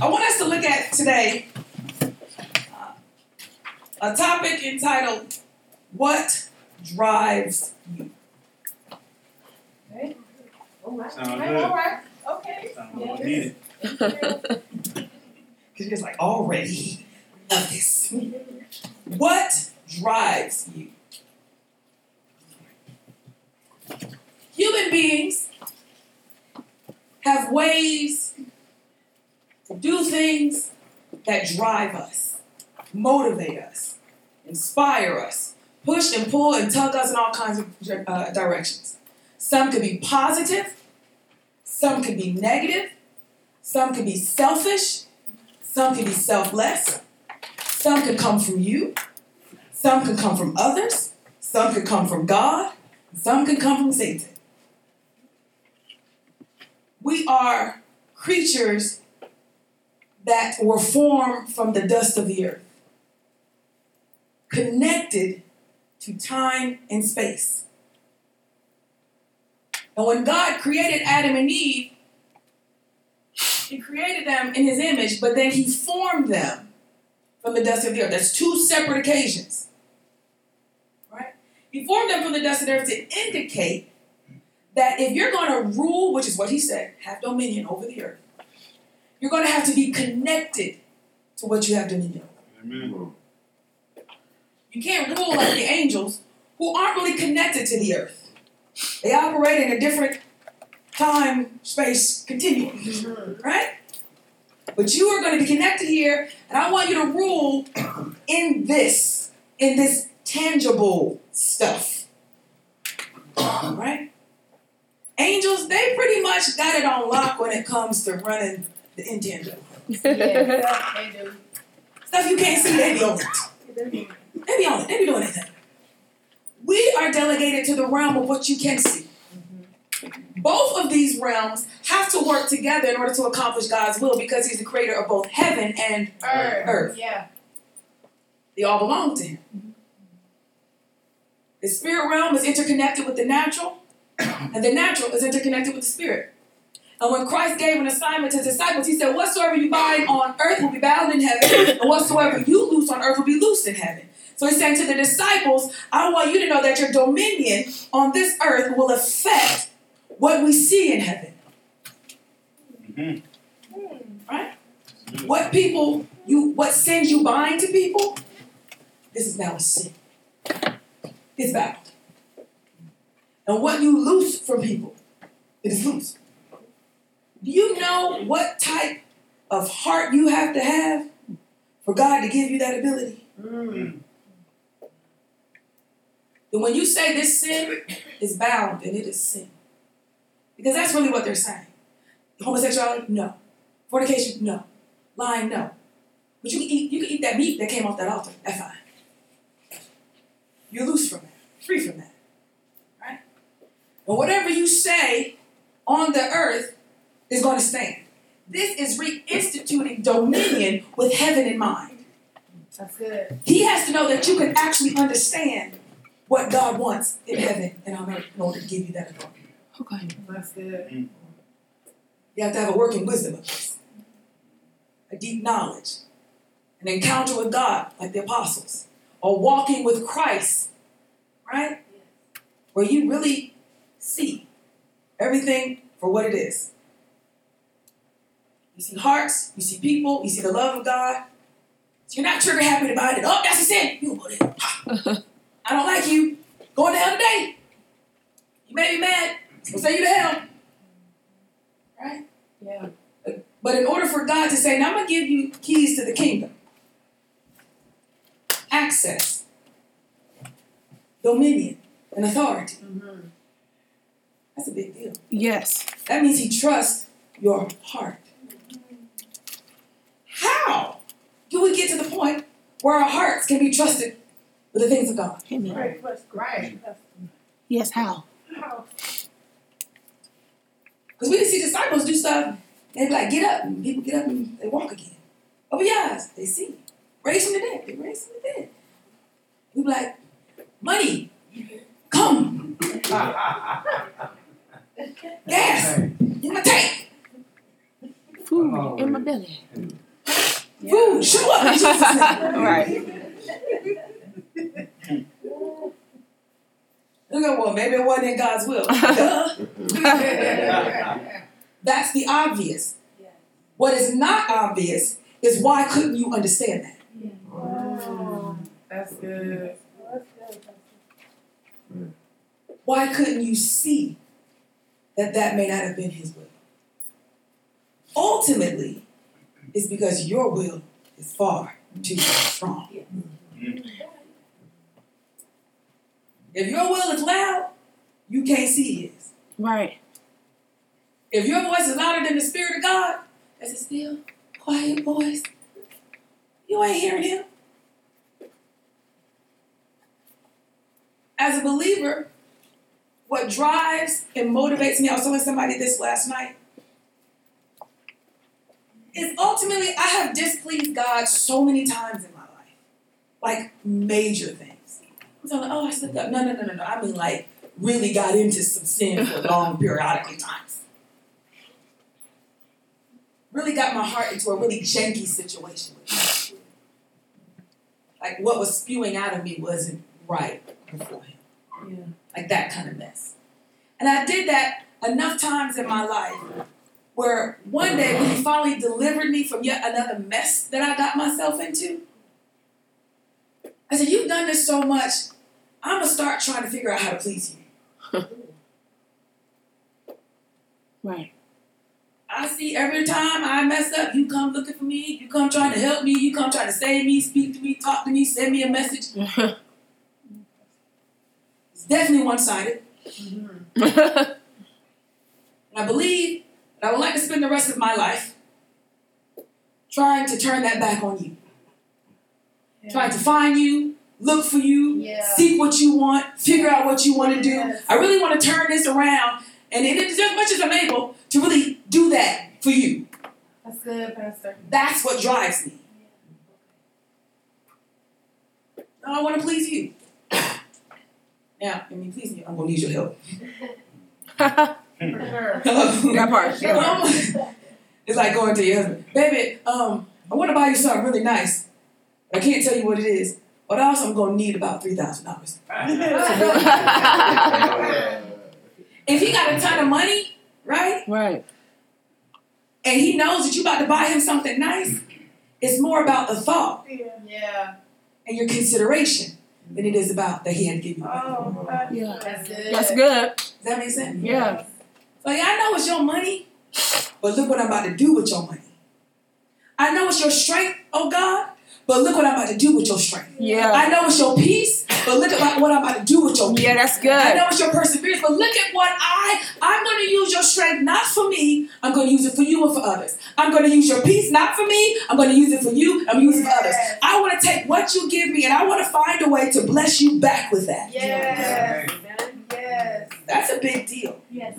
I want us to look at today uh, a topic entitled What Drives You? Okay. All right. Sound okay, good. all right. Okay. Sound Yeah. needed. Because you're just like, already love this. What drives you? Human beings have ways to do things that drive us, motivate us, inspire us, push and pull and tug us in all kinds of uh, directions. Some could be positive, some could be negative, some could be selfish, some could be selfless, some could come from you, some could come from others, some could come from God, some could come from Satan. We are creatures that were formed from the dust of the earth, connected to time and space. And when God created Adam and Eve, He created them in His image, but then He formed them from the dust of the earth. That's two separate occasions. Right? He formed them from the dust of the earth to indicate that if you're going to rule, which is what He said, have dominion over the earth, you're going to have to be connected to what you have dominion over. Amen. You can't rule like the angels who aren't really connected to the earth. They operate in a different time space continuum, right? But you are going to be connected here, and I want you to rule in this, in this tangible stuff. Right? Angels, they pretty much got it on lock when it comes to running the intangible. Yeah, they do. Stuff you can't see, they be on it. They be on it. They be doing anything. We are delegated to the realm of what you can see. Mm-hmm. Both of these realms have to work together in order to accomplish God's will because He's the creator of both heaven and Earth. Earth. Yeah. they all belong to Him. The spirit realm is interconnected with the natural, and the natural is interconnected with the spirit. And when Christ gave an assignment to his disciples, he said, Whatsoever you bind on earth will be bound in heaven, and whatsoever you loose on earth will be loosed in heaven. So he's saying to the disciples, I want you to know that your dominion on this earth will affect what we see in heaven. Mhm. Right? What people you what sins you bind to people, this is now a sin. It's bound. And what you loose from people, it is loose. Do you know what type of heart you have to have for God to give you that ability? Mm. Then when you say this sin is bound, then it is sin. Because that's really what they're saying. Homosexuality, no. Fornication, no. Lying, no. But you can eat you can eat that meat that came off that altar. That's fine. You're loose from that, free from that. Right? But whatever you say on the earth is going to stand. This is reinstituting dominion with heaven in mind. That's good. He has to know that you can actually understand what God wants in heaven and on earth in order to give you that authority. Okay. That's good. Mm. You have to have a working wisdom of this, a deep knowledge, an encounter with God like the apostles, or walking with Christ, right? Where you really see everything for what it is. You see hearts, you see people, you see the love of God. So you're not trigger happy about it. Oh, that's a sin. You go there. Ha. I don't like you. Going to hell today. You may be mad. I'll send you to hell. Right? Yeah. But in order for God to say, now I'm going to give you keys to the kingdom, access, dominion, and authority, Mm-hmm. that's a big deal. Yes. That means He trusts your heart. How do we get to the point where our hearts can be trusted with the things of God? Amen. Right. Right. Yes, how? How? Because we can see disciples do stuff, and they be like, get up, and people get up and they walk again. Open your eyes, they see. Raise from the dead, they raise from the dead. We be like, money, come, gas, in my tank. food oh, in my belly. Food, show up in Jesus' name. Right. Look at well, maybe it wasn't in God's will. Duh. That's the obvious. What is not obvious is why couldn't you understand that? Oh, that's good. Why couldn't you see that that may not have been His will? Ultimately, it's because your will is far too strong. Mm-hmm. If your will is loud, you can't see His. Right. If your voice is louder than the Spirit of God, that's a still, quiet voice. You ain't hearing Him. As a believer, what drives and motivates me, I was telling somebody this last night, is ultimately I have displeased God so many times in my life. Like major things. I'm telling, oh, I slipped up. No, no, no, no, no. I mean, like, really got into some sin for long, periodically times. Really got my heart into a really janky situation. Like, what was spewing out of me wasn't right before him. Yeah. Like that kind of mess. And I did that enough times in my life where one day when he finally delivered me from yet another mess that I got myself into, I said, You've done this so much, I'm gonna start trying to figure out how to please you. Right. I see every time I mess up, you come looking for me, you come trying to help me, you come trying to save me, speak to me, talk to me, send me a message. It's definitely one sided. And I believe I would like to spend the rest of my life trying to turn that back on you. Trying to find you, look for you, Yeah. seek what you want, figure out what you want to do. Yes. I really want to turn this around, and it is as much as I'm able to really do that for you. That's good, Pastor. That's what drives me. I want to please you. Now, I mean, please me. I'm gonna need your help. For sure. That part. That part. It's like going to your husband, baby. Um, I want to buy you something really nice. I can't tell you what it is, but also I'm gonna need about three thousand dollars. If he got a ton of money, right, Right. and he knows that you about to buy him something nice, it's more about the thought Yeah. and your consideration than it is about that he had to give you. Oh, Yeah. that's good. That's good. Does that make sense? Yeah. Like I know it's your money, but look what I'm about to do with your money. I know it's your strength, oh God, but look what I'm about to do with your strength. Yeah. I know it's your peace, but look at what I'm about to do with your peace. Yeah, that's good. I know it's your perseverance, but look at what I I'm going to use your strength not for me. I'm going to use it for you and for others. I'm going to use your peace not for me. I'm going to use it for you. I'm going to use it for others. I want to take what you give me and I want to find a way to bless you back with that. Yes. Yes. That's a big deal. Yes.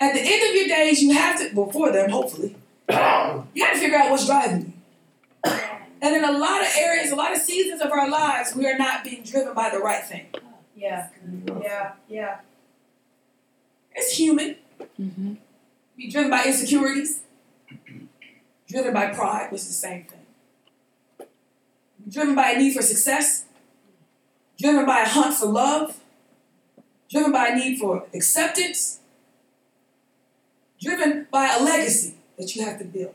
At the end of your days, you have to before them, hopefully, you got to figure out what's driving you. And in a lot of areas, a lot of seasons of our lives, we are not being driven by the right thing. Yeah. Yeah. Yeah. It's human. Mm-hmm. Be driven by insecurities, driven by pride, which is the same thing. Driven by a need for success, driven by a hunt for love, driven by a need for acceptance, driven by a legacy that you have to build,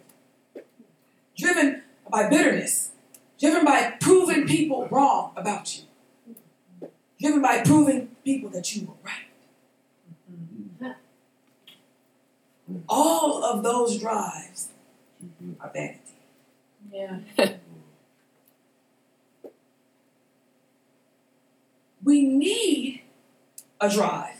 driven by bitterness, driven by proving people wrong about you, driven by proving people that you were right. All of those drives are vanity. Yeah. We need a drive,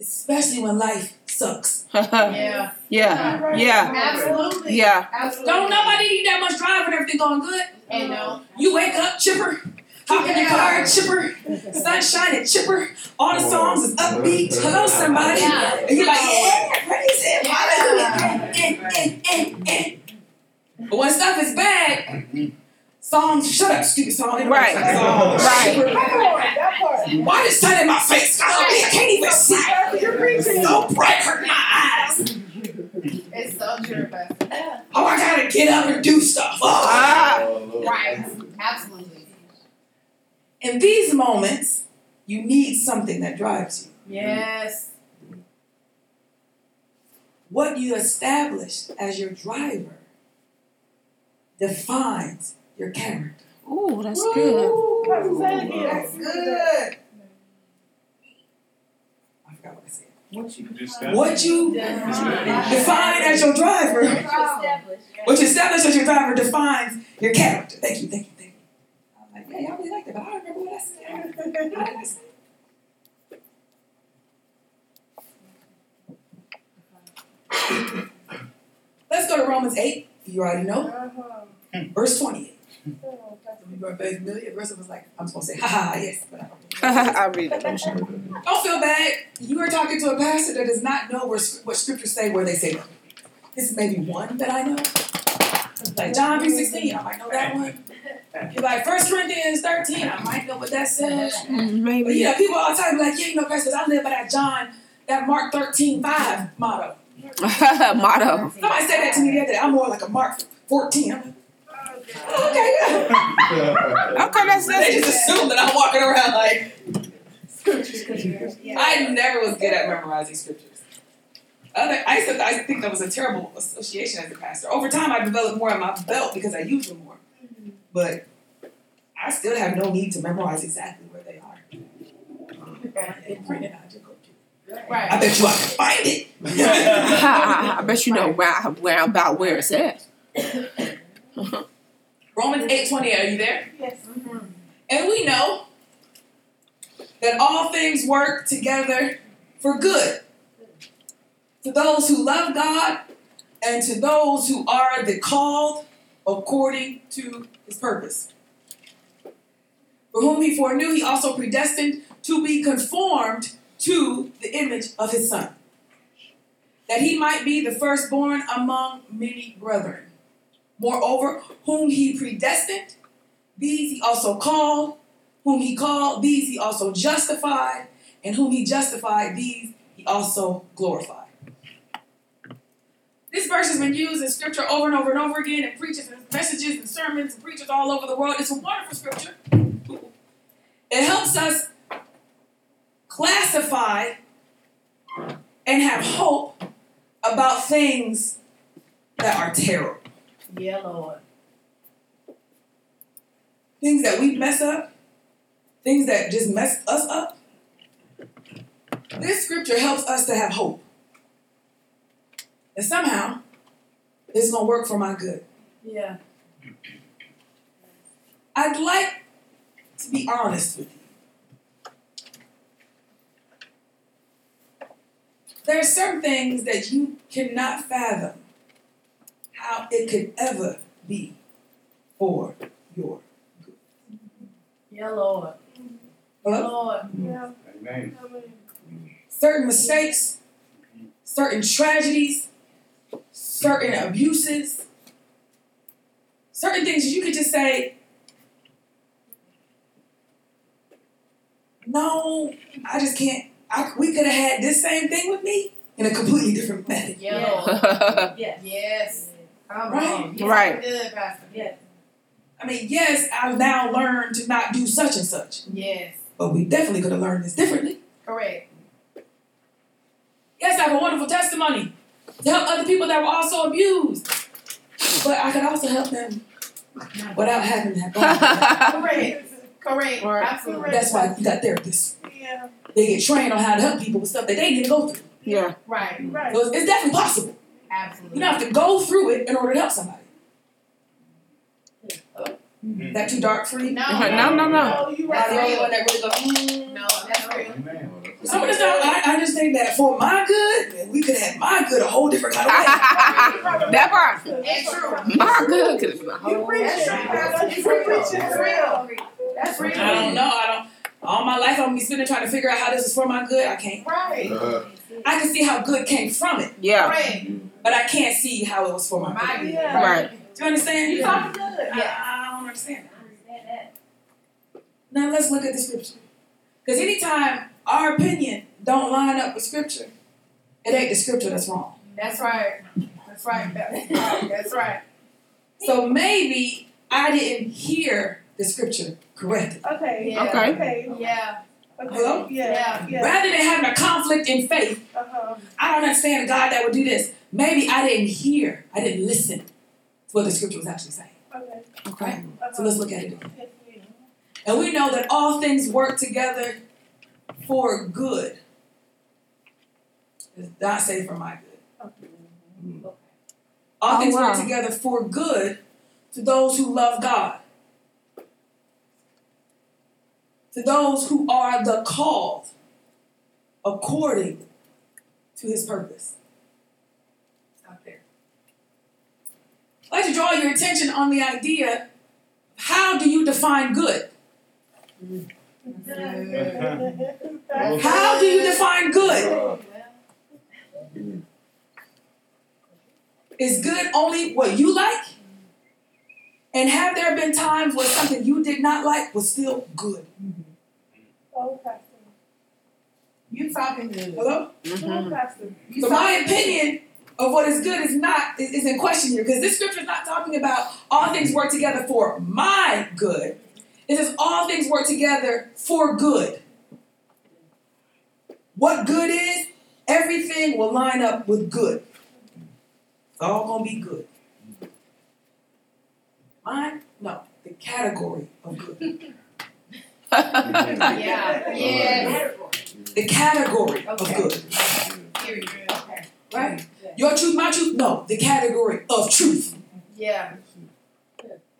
especially when life sucks. Yeah. yeah. Yeah. Absolutely. Yeah. Absolutely. Don't nobody need that much drive when everything going good. And no. You wake up chipper, hop in your car chipper, sun shining chipper. All the songs is upbeat. Hello, somebody. Yeah. And you're like, yeah, praise him, Yeah. hallelujah. Eh, eh, eh, eh. But when stuff is bad, songs, shut up, stupid song. Right. Songs, Right. chipper. That part. Why is sun in my face? I can't even see. You're preaching. So bright, hurt my eyes. I'm sure, Pastor. Oh, I gotta get up and do stuff. Oh. Ah. Right. Absolutely. In these moments, you need something that drives you. Yes. What you established as your driver defines your character. Ooh, that's good. That's good. I forgot what I said. Just that. What you define as your driver, what you establish as your driver defines your character. Thank you, thank you, thank you. I'm like, yeah, y'all really like that, but I don't remember what I said. What did I say? Let's go to Romans 8. You already know. Verse 28. You are very familiar. Verse was like, I'm supposed to say, ha ha, yes, but I don't. I read it. Don't feel bad. You are talking to a pastor that does not know where, what scriptures say where they say them. This is maybe one that I know. Like John 3.16, I might know that one. You're like 1 Corinthians 13, I might know what that says. Mm, But Maybe. yeah, people all the time be like, yeah, you know, pastors, I live by that John, that Mark 13, 5 motto. Motto. Somebody said that to me the other day. I'm more like a Mark 14. I'm like, okay, yeah. Okay, that's They just assume that I'm walking around like, I never was good at memorizing scriptures. Other, I used to, I think that was a terrible association as a pastor. Over time, I developed more on my belt because I used them more. But I still have no need to memorize exactly where they are. It's printed out, just go to it. I bet you I can find it. I bet you know where, where about where it's at. Romans eight twenty. Are you there? Yes. And we know that all things work together for good to those who love God and to those who are the called according to his purpose. For whom he foreknew, he also predestined to be conformed to the image of his son, that he might be the firstborn among many brethren. Moreover, whom he predestined, these he also called, whom he called, these he also justified, and whom he justified, these he also glorified. This verse has been used in scripture over and over and over again in preachers and messages and sermons and preachers all over the world. It's a wonderful scripture. It helps us classify and have hope about things that are terrible. Yeah, Lord. things that we mess up, things that just mess us up. This scripture helps us to have hope. And somehow, it's going to work for my good. Yeah. I'd like to be honest with you. There are certain things that you cannot fathom how it could ever be for your good. Yeah, Lord. Hello? Lord. Amen. certain mistakes, certain tragedies, certain abuses, certain things you could just say, no, I just can't. I, we could have had this same thing with me in a completely different method. Yeah, Yes. Yes. Come Right. Oh, on. You Right. sound Good, Pastor. Yes. I mean, yes, I've now learned to not do such and such, Yes. but we definitely could have learned this differently. Correct. Yes, I have a wonderful testimony to help other people that were also abused, but I could also help them without having that. bond. Correct. Correct. Right. Absolutely. That's why you got therapists. Yeah. They get trained on how to help people with stuff that they didn't go through. yeah. Right. Right. So it's, it's definitely possible. Absolutely. You don't have to go through it in order to help somebody. Mhm. That too dark for you? No. No, no, no. No, you Am I right. the only one that really goes, mm. No, that's real. Some of the stuff, I, I just think that for my good, we could have my good a whole different kind of way. that part. That's true. My good. Cause my You whole preaching, That's Pastor. You preaching. That's real. That's real. I don't know. I don't. All my life, I'm gonna be spending trying to figure out how this is for my good. I can't. Right. I can see how good came from it, Yeah. Correct. But I can't see how it was for my My good. good. Yeah. Right. Do you understand? You talking good. I, I don't understand. That. Now let's look at the scripture. Because anytime our opinion don't line up with scripture, it ain't the scripture that's wrong. That's right. That's right. That's right. That's right. So maybe I didn't hear the scripture correctly. Okay. Yeah. Okay. Okay. Yeah. Okay. Hello? Yeah. Yeah. Rather than having a conflict in faith, Uh-huh. I don't understand a God that would do this. Maybe I didn't hear, I didn't listen to what the scripture was actually saying. Okay. Okay. Uh-huh. So let's look at it again. Yes, ma'am. And we know that all things work together for good. It does not say for my good. All Oh, things work together for good to those who love God. To those who are the called according to his purpose. Stop there. I'd like to draw your attention on the idea how do you define good? How do you define good? Is good only what you like? And have there been times where something you did not like was still good? Oh, Pastor. You talking to Hello? Oh, Mm-hmm. You So my opinion of what is good is not is, is in question here because this scripture is not talking about all things work together for my good. It says all things work together for good. What good is? Everything will line up with good. It's all gonna be good. Mine? No, the category of good. Yeah. Yeah. The category of good. Okay. Right? Your truth, my truth? No, the category of truth. Yeah.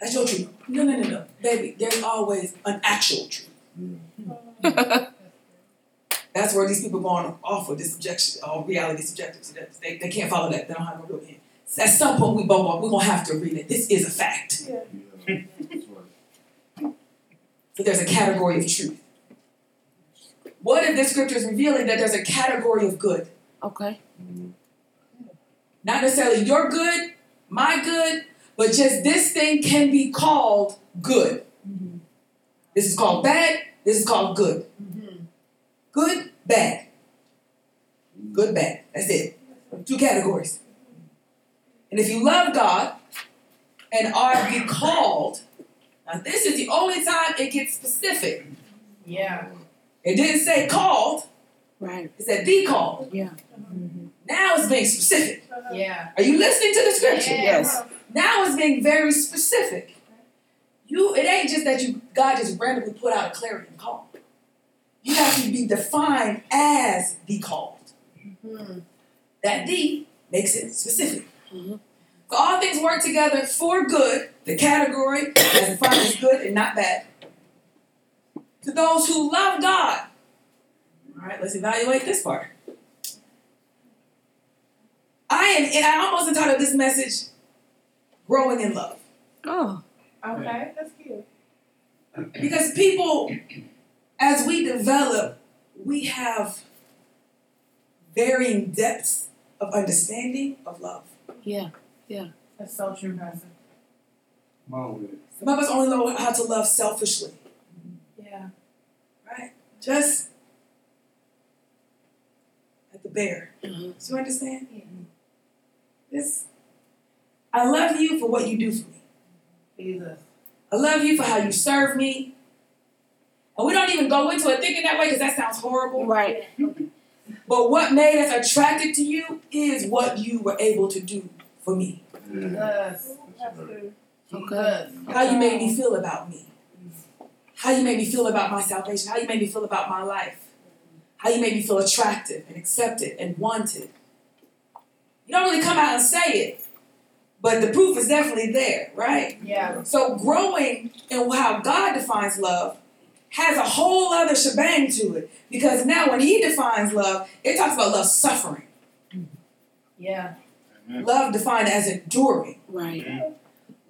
That's your truth. No, no, no, no. Baby, there's always an actual truth. That's where these people are going off of this subjection, uh, reality subjective. So that they, they can't follow that. They don't have no real end. So at some point, we both we're gonna have to agree that this is a fact. Yeah. So there's a category of truth. What if this scripture is revealing that there's a category of good? Okay. Not necessarily your good, my good, but just this thing can be called good. This is called bad. This is called good. Mm-hmm. Good, bad. Good, bad. That's it. Two categories. And if you love God and are be called, now this is the only time it gets specific. Yeah. It didn't say called, Right. it said be called. Yeah. Now it's being specific. Yeah. Are you listening to the scripture? Yeah. Yes. Now it's being very specific. You it ain't just that you God just randomly put out a clarion call. You have to be defined as the called. Mm-hmm. That D makes it specific. Mhm. So all things work together for good, the category as defined as good and not bad. To those who love God. Alright, let's evaluate this part. I am and I almost entitled this message Growing in Love. Oh. Okay. That's cute. Because people, as we develop, we have varying depths of understanding of love. Yeah. Yeah. That's so true, Pastor. Come on with. Some of us only know how to love selfishly, Yeah. right? Just at the bear. Mhm. Do you understand? Yeah. This, I love you for what you do for me. Jesus. I love you for how you serve me. And we don't even go into it thinking that way because that sounds horrible. Right. But what made us attracted to you is what you were able to do for me. Jesus. That's good. Okay. How you made me feel about me. How you made me feel about my salvation. How you made me feel about my life. How you made me feel attractive and accepted and wanted. You don't really come out and say it, but the proof is definitely there, right? Yeah. So growing in how God defines love has a whole other shebang to it. Because now when he defines love, it talks about love suffering. Yeah. Love defined as enduring. Right. Mm-hmm.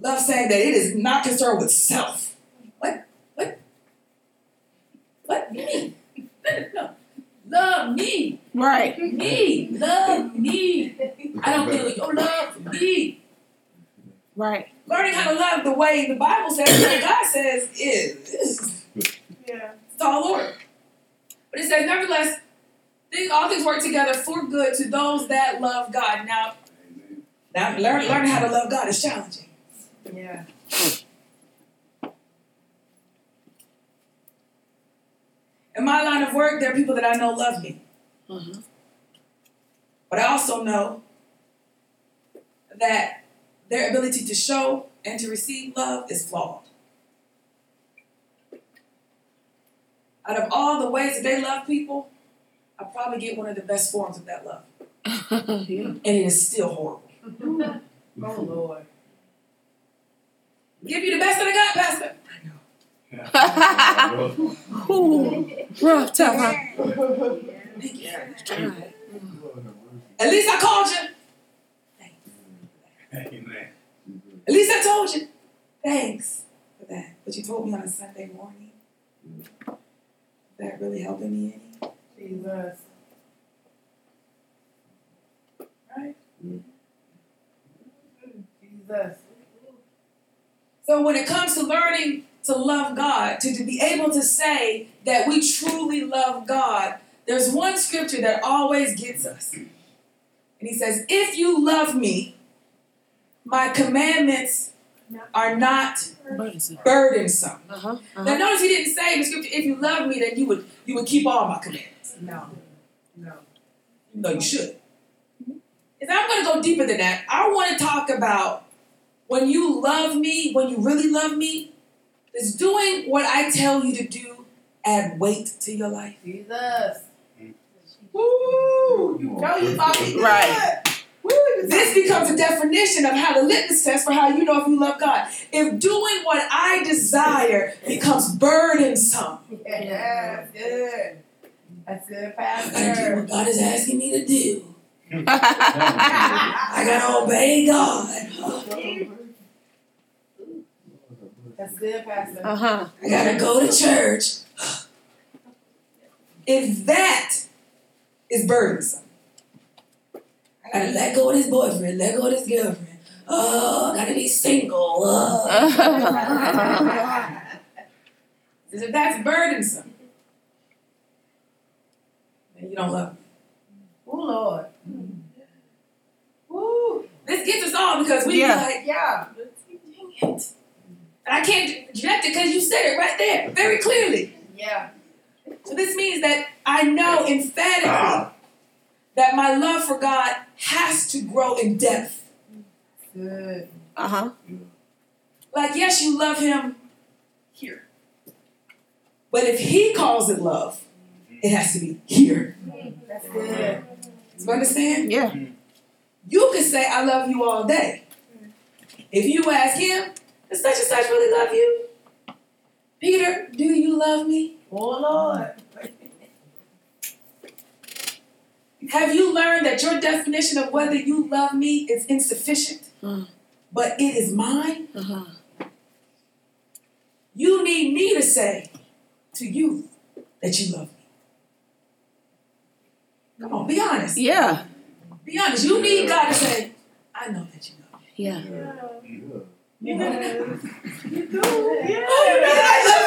Love saying that it is not concerned with self. What? What? What? Me? No. Love me. Right. Me. Love me. I don't feel your love for me. Right. Learning how to love the way the Bible says, the way God says is, is Yeah. tall order. But it says, nevertheless, things, all things work together for good to those that love God. Now, Now, learn, learning how to love God is challenging. Yeah. Hmm. In my line of work, there are people that I know love me. Uh-huh. But I also know that their ability to show and to receive love is flawed. Out of all the ways that they love people, I probably get one of the best forms of that love. yeah. And it is still horrible. Oh Lord. Give you the best that I got, Pastor. Ooh, rough tough, huh? Thank you. Tried. At least I called you. Amen. At least I told you. Thanks for that. But you told me on a Sunday morning. That really helping me any? Jesus. Right? Mm-hmm. Jesus. So when it comes to learning to love God, to, to be able to say that we truly love God, there's one scripture that always gets us. And he says, If you love me, my commandments are not Burdensome. burdensome. Uh-huh. Now uh-huh. notice he didn't say in the scripture, if you love me, then you would you would keep all my commandments. No. No. No, you should. And I'm gonna go deeper than that. I want to talk about when you love me, when you really love me, is doing what I tell you to do add weight to your life. Jesus. Woo! You know you talking good. Right. Woo! This becomes a definition of how the litmus test for how you know if you love God. If doing what I desire becomes burdensome, Yeah, that's good. That's good, Pastor. I gotta do what God is asking me to do. I gotta obey God. That's good, Pastor. uh-huh. I gotta go to church. If that is burdensome, I gotta let go of this boyfriend, let go of this girlfriend. Oh, I gotta be single. Oh. if that's burdensome, then you don't love me. Oh Lord. Woo. This gets us all because we Yeah. be like, Yeah. dang it. And I can't reject it because you said it right there very clearly. Yeah. So this means that I know emphatically ah. that my love for God has to grow in depth. Good. Uh-huh. Like, yes, you love Him here. But if He calls it love, mm-hmm. it has to be here. That's good. You understand? Yeah. Mm-hmm. You can say, I love you all day. If you ask Him, does such and such really love you? Peter, do you love me? Oh Lord. Have you learned that your definition of whether you love me is insufficient? Mm. But it is mine? Uh-huh. You need me to say to you that you love me. Come on, be honest. Yeah. Be honest. You need God to say, I know that you love me. Yeah. You know that? You do. Oh, you know that I love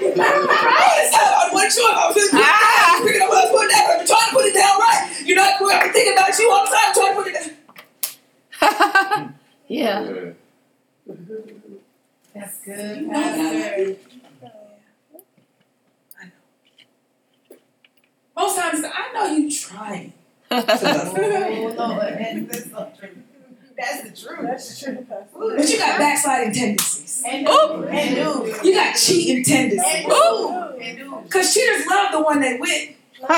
you. right? So I wasn't sure if I was just Ah. picking up what I was putting down. I'm trying to put it down right. You're not I'm thinking about you all the time, trying to put it down. yeah. That's good, You know that I Pastor. you. I know. Most times, I know you trying to love me. Oh Lord. That's, that's so true. That's the truth. That's true, Pastor. But you got backsliding tendencies. And Ooh. do. And do. You got cheating And tendencies. do. And do. Because cheaters love the one they with to a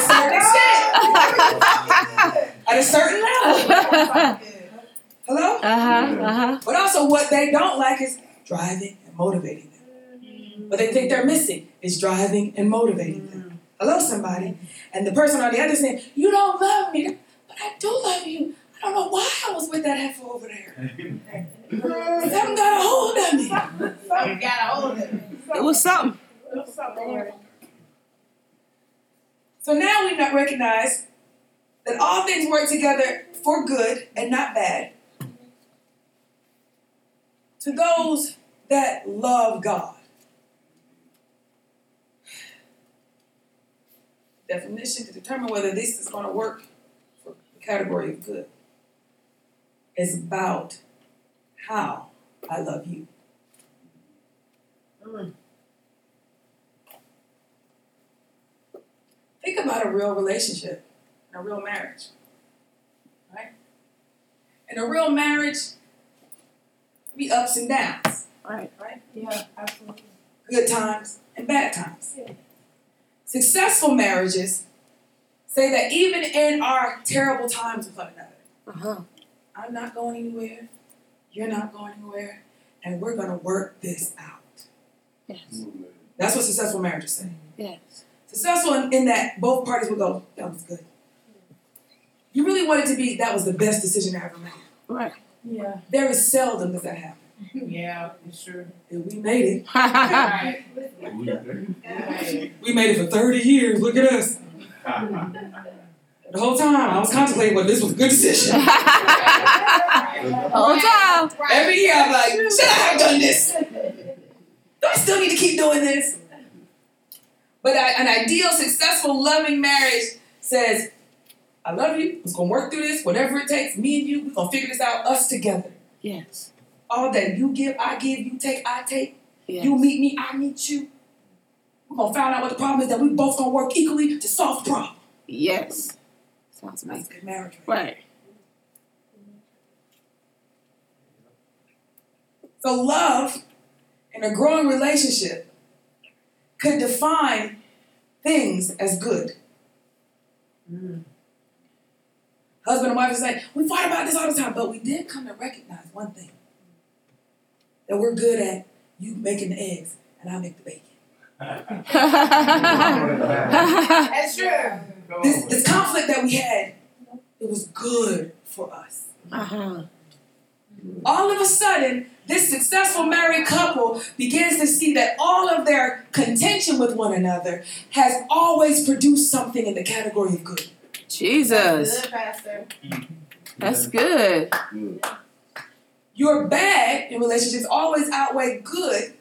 certain extent. At a certain level. Hello? Uh-huh. Uh-huh. But also, what they don't like is driving and motivating them. What they think they're missing is driving and motivating them. Hello, somebody. And the person on the other saying, You don't love me. But I do love you. I don't know why I was with that heifer over there. Something got a hold of me. Something got a hold of him. It was something. It was Something. So now we not recognize that all things work together for good and not bad to those that love God. Definition to determine whether this is going to work for, category of good It's about how I love you. Mm. Think about a real relationship and a real marriage. Right? In a real marriage, be ups and downs, right? Right. Yeah, absolutely. good times and bad times. Yeah. Successful marriages say that even in our terrible times with one another, Uh-huh. I'm not going anywhere, you're not going anywhere, and we're gonna work this out. Yes. That's what successful marriages say. Yes. Successful in, in that both parties will go, that was good. You really want it to be, that was the best decision I ever made. Right. Yeah. Very seldom does that happen. Yeah, it's true. And we made it. We made it for 30 years. Look at us. The whole time I was contemplating whether this was a good decision. the Whole time. Every year I'm like, should I have done this? Do I still need to keep doing this? But a- an ideal, successful, loving marriage says, I love you. We're gonna work through this, whatever it takes. Me and you, we're gonna figure this out, us together. Yes. All that you give, I give, you take, I take. Yes. You meet me, I meet you. We're gonna find out what the problem is that we both gonna work equally to solve the problem. Yes. Sounds amazing. good marriage. Right. So love in a growing relationship could define things as good. Mm. Husband and wife is like, we fight about this all the time, but we did come to recognize one thing. That we're good at you making the eggs and I make the bacon. That's true. This, this conflict that we had, it was good for us. uh-huh. all of a sudden, this successful married couple begins to see that all of their contention with one another has always produced something in the category of good. Jesus. That's good, Pastor. That's good. Your bad in relationships always outweigh good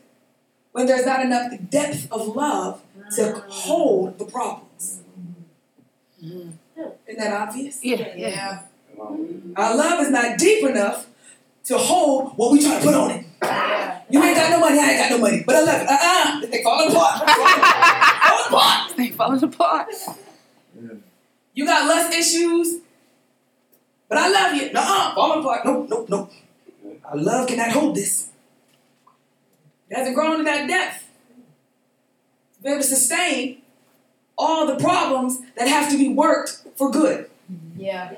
when there's not enough depth of love to ah. hold the problems. Mm-hmm. Isn't that obvious? Yeah. Yeah. Yeah. Mm-hmm. Our love is not deep enough to hold what we try to put on it. You ain't got no money, I ain't got no money, but I love it. Uh-uh, they falling apart. falling apart. They falling apart. You got lust issues, but I love you. Nuh-uh, falling apart. Nope, nope, nope. Our love cannot hold this. It hasn't grown to that depth to be able to sustain all the problems that have to be worked for good. Yeah.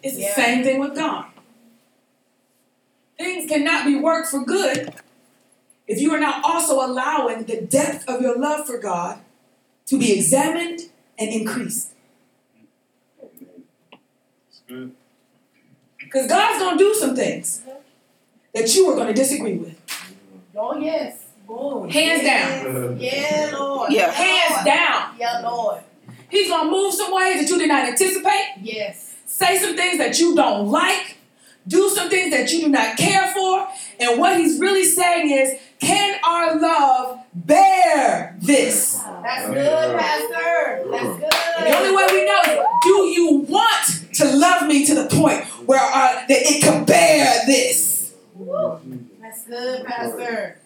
It's the Yeah. same thing with God. Things cannot be worked for good if you are not also allowing the depth of your love for God to be examined and increased. Because God's going to do some things that you are going to disagree with. Oh, yes. Boom. Hands down. Yeah, Lord. Yeah. Hands down. Yeah, Lord. He's going to move some ways that you did not anticipate, Yes. say some things that you don't like, do some things that you do not care for. And what he's really saying is, can our love bear this? That's good, Pastor. That's good. The only way we know is, do you want to love me to the point where uh, that it can bear this? That's good, Pastor.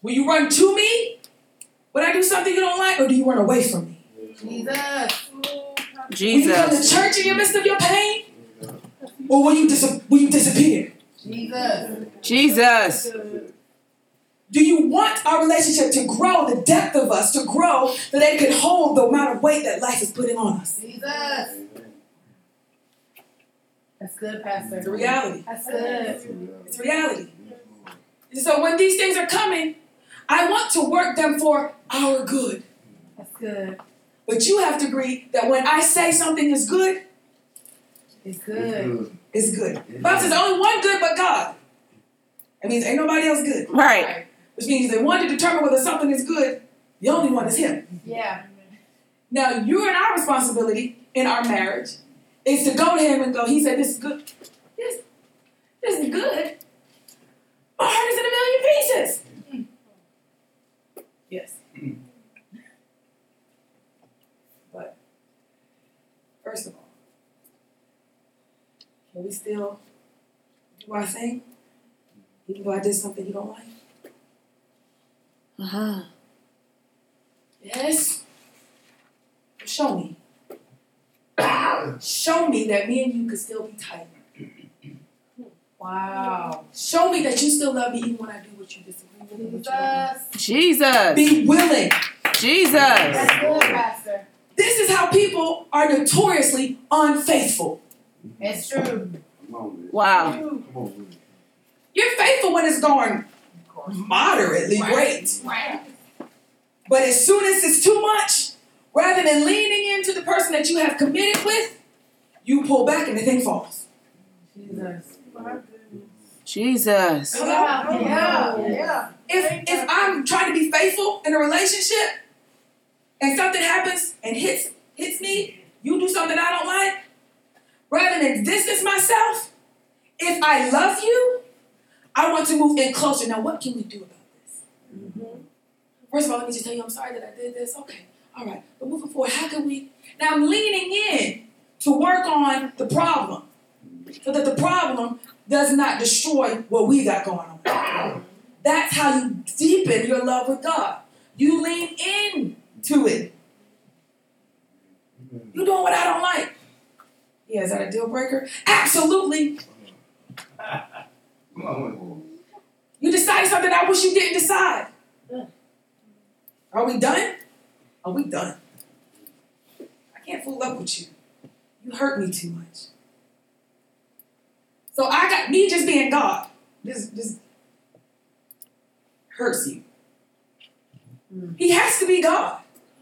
Will you run to me when I do something you don't like, or do you run away from me? Jesus. Jesus. Will you come to church in the midst of your pain, or will you dis- will you disappear? Jesus. Jesus. Do you want our relationship to grow, the depth of us to grow, so that it can hold the amount of weight that life is putting on us? Jesus. That's good, Pastor. It's a reality. That's good. It's reality. And so when these things are coming, I want to work them for our good. That's good. But you have to agree that when I say something is good, It's good. it's good. The Bible says only one good but God. That means ain't nobody else good. Right. Which means the one to determine whether something is good, the only one is Him. Yeah. Now, you and our responsibility in our marriage is to go to Him and go, He said, This is good. This, this is good. My heart is in a million pieces. Yes. But First of all, can we still do our thing? Even though I did something you don't like? Uh huh. Yes. Show me. Show me that me and you could still be tight. Wow. Show me that you still love me even when I do what you disagree with. and what you don't like. Jesus. Jesus. Be willing. Jesus. That's good, Pastor. This is how people are notoriously unfaithful. It's true. Come on with it. Wow. Come on. You're faithful when it's going Of course. moderately great. Right. But as soon as it's too much, rather than leaning into the person that you have committed with, you pull back and the thing falls. Jesus. Jesus. Yeah. Yeah. Yeah. If if I'm trying to be faithful in a relationship and something happens and hits hits me, you do something I don't like, rather than distance myself, if I love you, I want to move in closer. Now what can we do about this? Mm-hmm. First of all, let me just tell you I'm sorry that I did this. Okay. All right. But moving forward, how can we now I'm leaning in to work on the problem so that the problem does not destroy what we got going on. That's how you deepen your love with God. You lean in to it. You doing what I don't like. Yeah, is that a deal breaker? Absolutely. You decide something I wish you didn't decide. Are we done? Are we done? I can't fool up with you. You hurt me too much. So I got me just being God. Just just hurts you. He has to be God.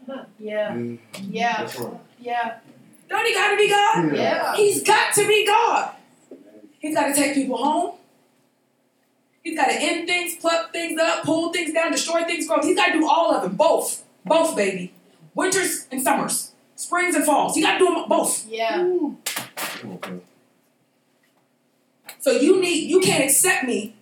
Yeah. Mm, Yeah. That's right. Yeah. Don't he gotta be God? Yeah. He's got to be God. He's got to take people home. He's got to end things, pluck things up, pull things down, destroy things, grow. He's got to do all of them, both, both, baby. Winters and summers, springs and falls. You got to do them both. Yeah. Come on, Pastor. So you need, you can't accept me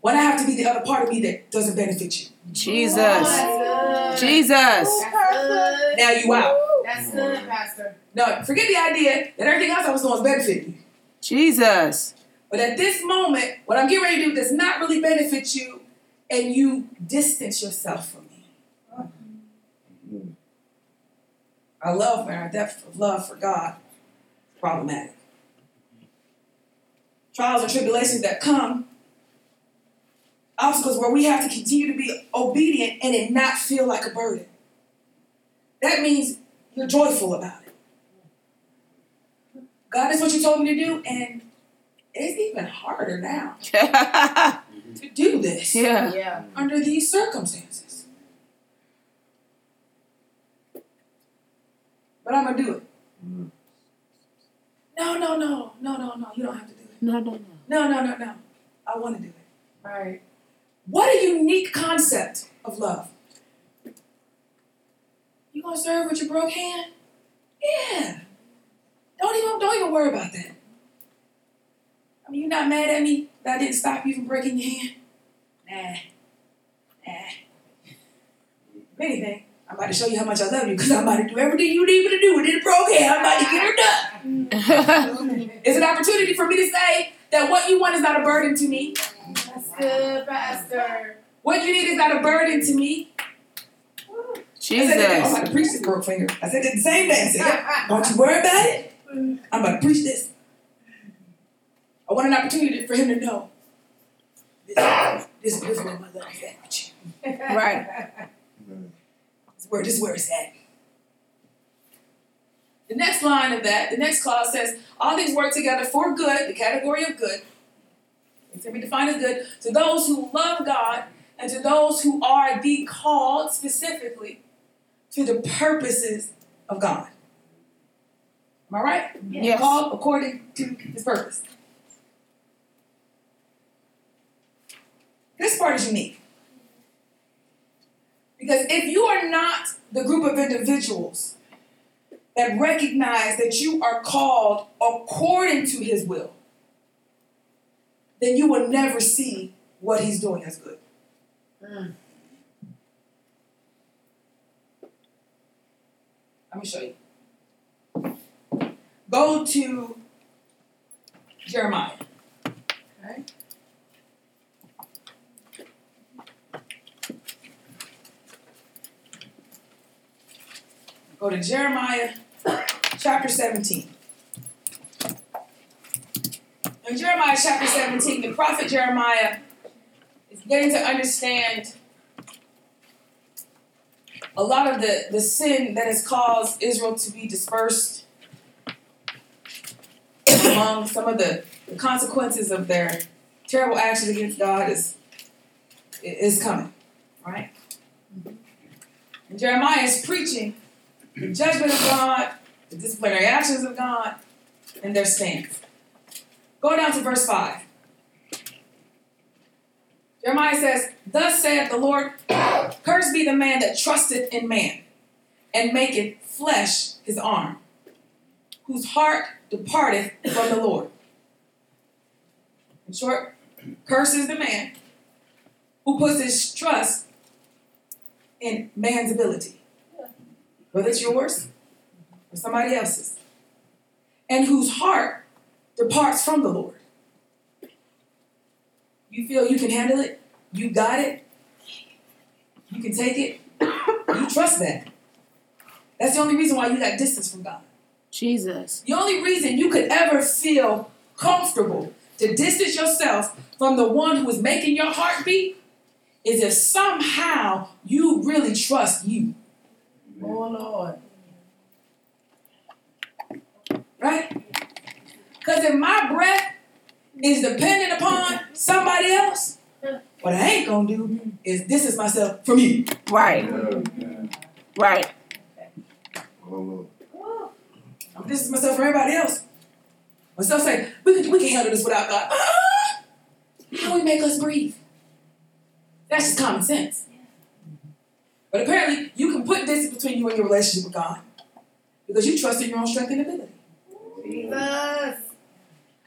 when I have to be the other part of me that doesn't benefit you. Jesus. That's good. Jesus. That's good. Now you out. That's good, Pastor. No, forget the idea that everything else I was doing was benefiting you. Jesus. But at this moment, what I'm getting ready to do does not really benefit you, and you distance yourself from me. Mm. Our love and our depth of love for God is problematic. Trials and tribulations that come, obstacles where we have to continue to be obedient and it not feel like a burden. That means you're joyful about it. God, is what you told me to do, and it's even harder now to do this Yeah. under these circumstances. But I'm gonna do it. Mm. No, no, no, no, no, no. You don't have to do it. No, no, no. No, no, no, no. I want to do it. Right. What a unique concept of love. You gonna serve with your broke hand? Yeah. Don't even don't even worry about that. I mean, you're not mad at me that I didn't stop you from breaking your hand? Nah. Nah. If anything, I'm about to show you how much I love you because I'm about to do everything you need me to do with it program. I'm about to get her done. It's an opportunity for me to say that what you want is not a burden to me. That's good, Pastor. What you need is not a burden to me. I said that, I'm about Jesus. to preach this broke finger. I said it the same day. I said, "Yep, don't you worry about it. I'm about to preach this. I want an opportunity for him to know this, this, this is where my love is at with you. Right. This is where, this is where it's at. The next line of that, the next clause says, all things work together for good, the category of good. It's going to be defined as good to those who love God and to those who are the called specifically to the purposes of God. Am I right? Yes. Called according to his purpose. This part is unique. Because if you are not the group of individuals that recognize that you are called according to his will, then you will never see what he's doing as good. Mm. Let me show you. go to Jeremiah. Okay. Go to Jeremiah chapter 17. In Jeremiah chapter 17, the prophet Jeremiah is getting to understand a lot of the, the sin that has caused Israel to be dispersed among some of the, the consequences of their terrible actions against God is is coming, right? And Jeremiah is preaching the judgment of God, the disciplinary actions of God, and their stance. Go down to verse 5. Jeremiah says, Thus saith the Lord, Cursed be the man that trusteth in man, and maketh flesh his arm, whose heart departeth from the Lord. In short, curses the man who puts his trust in man's ability, whether it's yours or somebody else's, and whose heart departs from the Lord. You feel you can handle it, you got it, you can take it, you trust that. That's the only reason why you got distance from God. Jesus. The only reason you could ever feel comfortable to distance yourself from the one who is making your heart beat is if somehow you really trust you, Oh Lord. right? Because if my breath is dependent upon somebody else, what I ain't gonna do is distance myself from you. Right. Yeah. Right. Oh, Lord. I'm distancing myself from everybody else. When some say, we can, we can handle this without God. Ah! How we make us breathe? That's just common sense. But apparently, you can put distance between you and your relationship with God because you trust in your own strength and ability. Jesus.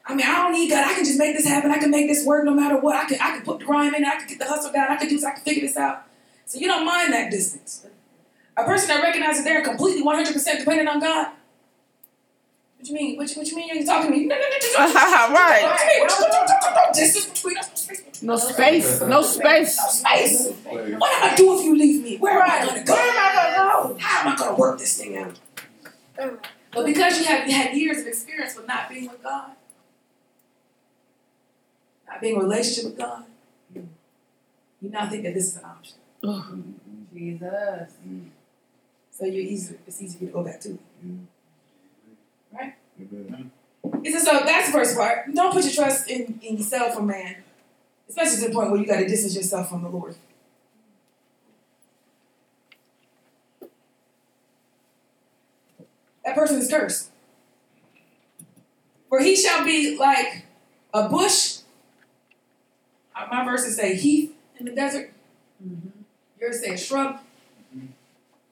I mean, I don't need God. I can just make this happen. I can make this work no matter what. I can, I can put the grime in. I can get the hustle down. I can do this. I can figure this out. So you don't mind that distance. A person that recognizes they're completely 100% dependent on God. What you mean? What you, what you mean you ain't talking to me? No, no, no, no, no. right. Between us. No space. No space. No space. Play. What am I gonna do if you leave me? Where am I going to go? Where am I gonna go? How am I going to work this thing out? But because you have had years of experience with not being with God, not being in a relationship with God, you now think that this is an option. Jesus. So you're easy, it's easy for you to go back to. Right? He says, so that's the first part. Don't put your trust in, in yourself or man, especially to the point where you got to distance yourself from the Lord. That person is cursed. For he shall be like a bush. Uh, My verses say heath in the desert. Yours say a shrub.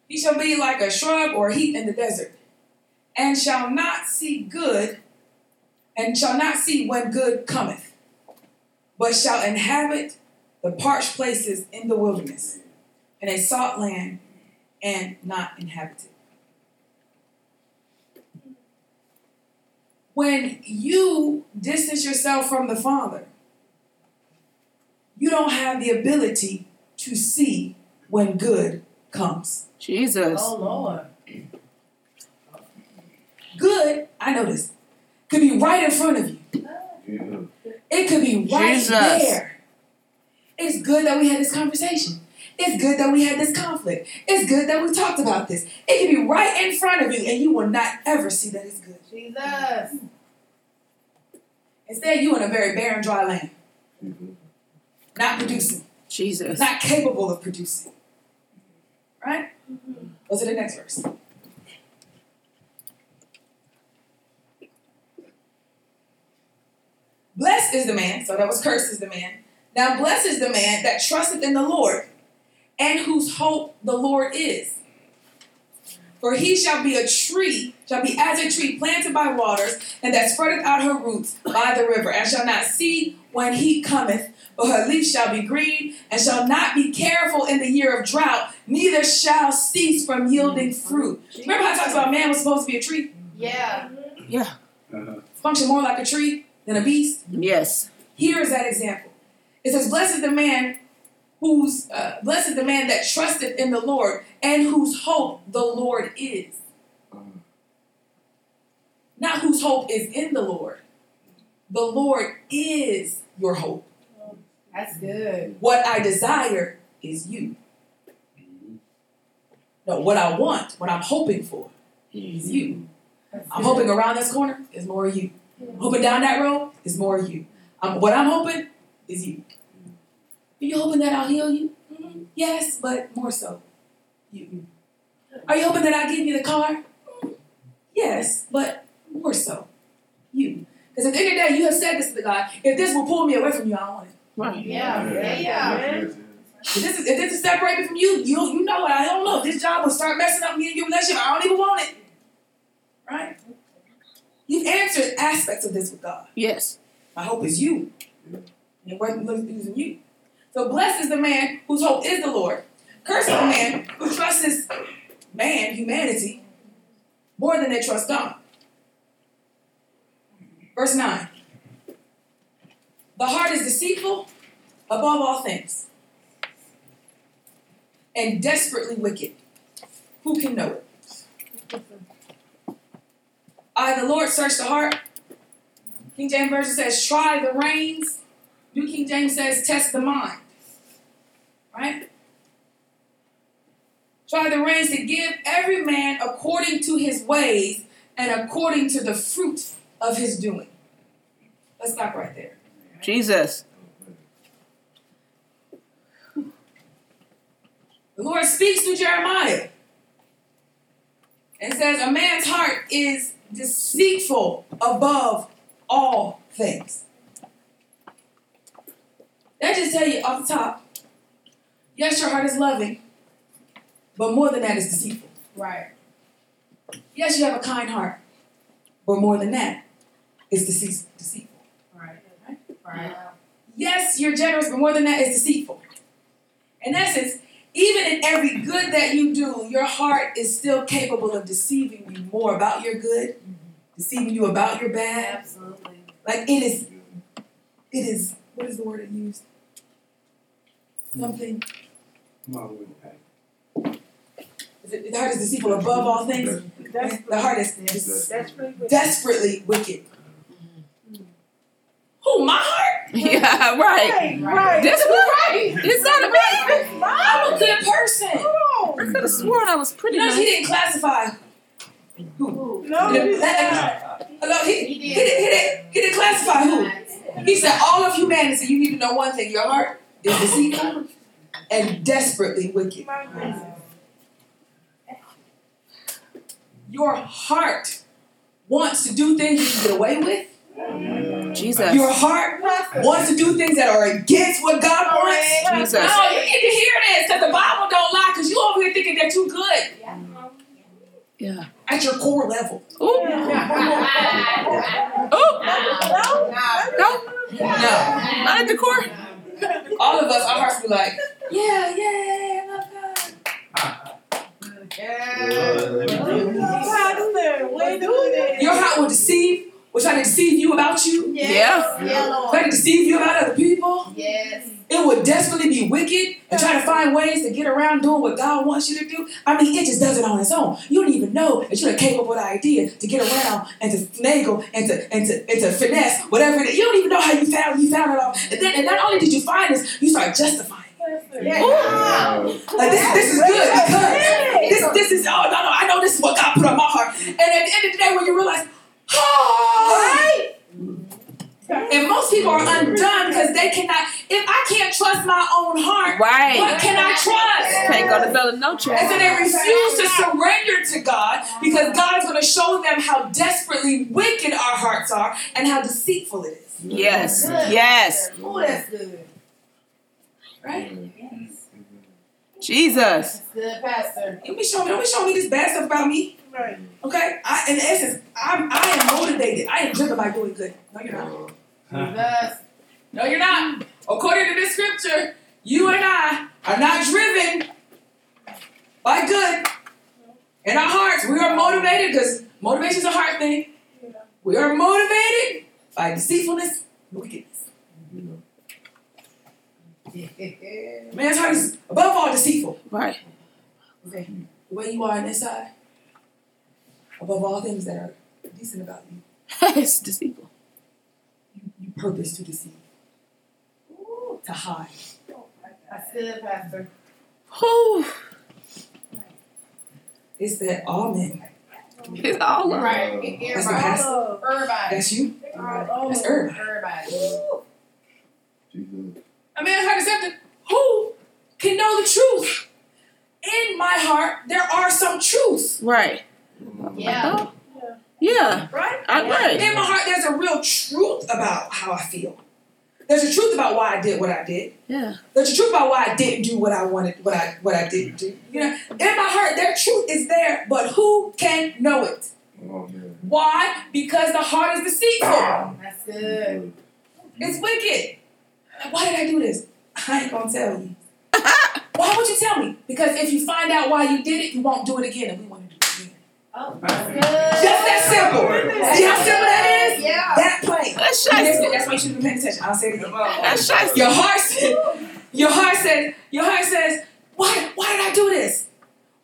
He shall be like a shrub or heath in the desert, and shall not see good, and shall not see when good cometh, but shall inhabit the parched places in the wilderness, in a salt land, and not inhabited. When you distance yourself from the Father, you don't have the ability to see when good comes. Jesus. Oh Lord. Good, I know this, could be right in front of you. Yeah. It could be right Jesus. there. It's good that we had this conversation. It's good that we had this conflict. It's good that we talked about this. It could be right in front of you, and you will not ever see that it's good. Jesus. Instead, you in a very barren, dry land, Jesus. not producing, Jesus. not capable of producing. Right? Mm-hmm. Go to the next verse. Blessed is the man, so that was cursed is the man. Now blessed is the man that trusteth in the Lord, and whose hope the Lord is. For he shall be a tree, shall be as a tree planted by waters, and that spreadeth out her roots by the river, and shall not see when heat cometh, but her leaf shall be green, and shall not be careful in the year of drought, neither shall cease from yielding fruit. Remember how I talked about man was supposed to be a tree? Yeah. Yeah. Uh-huh. function more like a tree than a beast. Yes. Here is that example. It says, "Blessed is the man whose uh, blessed is the man that trusteth in the Lord and whose hope the Lord is." Uh-huh. Not whose hope is in the Lord. The Lord is your hope. That's good. What I desire is you. No, what I want, what I'm hoping for is you. I'm hoping around this corner is more of you. I'm hoping down that road is more of you. Um, what I'm hoping is you. Are you hoping that I'll heal you? Mhm. Yes, but more so you. Are you hoping that I'll give you the car? Yes, but more so you. Because at the end of the day, you have said this to the God. If this will pull me away from you, I don't want it. Right. Yeah, yeah, yeah. Yes, yes. If this is if this is separate me from you, you you know what? I don't know. If this job will start messing up me and your relationship, I don't even want it. Right? You've answered aspects of this with God. Yes. My hope is you. And what using you. So blessed is the man whose hope is the Lord. Cursed is the man who trusts his man, humanity, more than they trust God. Verse 9. The heart is deceitful above all things and desperately wicked. Who can know it? I, the Lord, search the heart. King James Version says, try the reins. New King James says, test the mind. Right? Try the reins to give every man according to his ways and according to the fruit of his doing. Let's stop right there. Jesus. The Lord speaks to Jeremiah and says, A man's heart is deceitful above all things. That just tell you off the top. Yes, your heart is loving, but more than that is deceitful. Right. Yes, you have a kind heart, but more than that is deceit- deceitful. Right. Right. Yes, you're generous, but more than that is deceitful. In essence, even in every good that you do, your heart is still capable of deceiving you more about your good, deceiving you about your bad. Absolutely. Like it is, it is. What is the word it used? Something. Come on with that. Is it, the heart is deceitful above all things. That's The heart is Yes. des- That's pretty good. desperately wicked. Mm-hmm. Who? My heart? Yeah, right. Right, right. This one right. It's not a bad. I'm a good person. Hold I could have sworn I was pretty You know, nice. he didn't classify. Who? No, He he's didn't, not. hello, he, He he, did. didn't, he, didn't, he didn't classify who. He said all of humanity, you need to know one thing. Your heart is deceitful and desperately wicked. Your heart wants to do things you can get away with. Jesus. Your heart wants to do things that are against what God wants. Jesus. No, you need to hear this because the Bible don't lie because you over here thinking that you good Yeah. At your core level. Ooh. Ooh. No, No. No. Not at the core. All of us, our hearts be like, yeah, yeah, I love God. Pastor, way to do that. Your heart will deceive, will try to deceive you about you, Yeah. Yeah, Lord. try to deceive you about other people. Yes. It would desperately be wicked and try to find ways to get around doing what God wants you to do. I mean, it just does it on its own. You don't even know that you're a capable of the idea to get around and to finagle and to and to and to finesse whatever it is. You don't even know how you found you found it all. And then and not only did you find this, you start justifying. it. Yeah. Like this, this is good because this this is oh no no I know this is what God put on my heart. And at the end of the day, when you realize, oh, and most people are undone because they cannot. If I can't trust my own heart, right. what can I trust? Can't go to Bella No trust. And so they refuse to surrender to God because God is going to show them how desperately wicked our hearts are and how deceitful it is. Yes. Yes. Oh, that's good. Right? Jesus. That's good, Pastor. Don't be showing, don't be showing me this bad stuff about me. Right. Okay? I, in essence, I'm, I am motivated. I am driven by doing good. No, you're not. Jesus. No, you're not. According to this scripture, you and I are not driven by good. In our hearts, we are motivated because motivation is a heart thing. We are motivated by deceitfulness and wickedness. Man's heart is above all deceitful. Right. Okay. The way you are on this side, above all things that are decent about you, it's deceitful. You, you purpose to deceive, to hide. That's good, Pastor. Whew. It's that all men. It's all of Right. That's the Everybody. pastor. Everybody. That's you. Oh, That's everybody. Everybody. Jesus. A man's heart is empty. Who can know the truth? In my heart, there are some truths, Right. Yeah. Yeah. right? I, right. In my heart, there's a real truth about how I feel. There's a truth about why I did what I did. Yeah. There's a truth about why I didn't do what I wanted, what I what I didn't do. You know, in my heart, their truth is there, but who can know it? Oh, man. Why? Because the heart is deceitful. Ah. That's good. It's wicked. Why did I do this? I ain't gonna tell you. why would you tell me? Because if you find out why you did it, you won't do it again, and we want to do it again. Oh, that's good. Just that simple. See how simple that is? Yeah. That plain. That's You missed shiesty. it. That's why you should have been paying attention. I'll say it again. That's shiesty. Your heart said, your heart says, your heart says, why, why did I do this?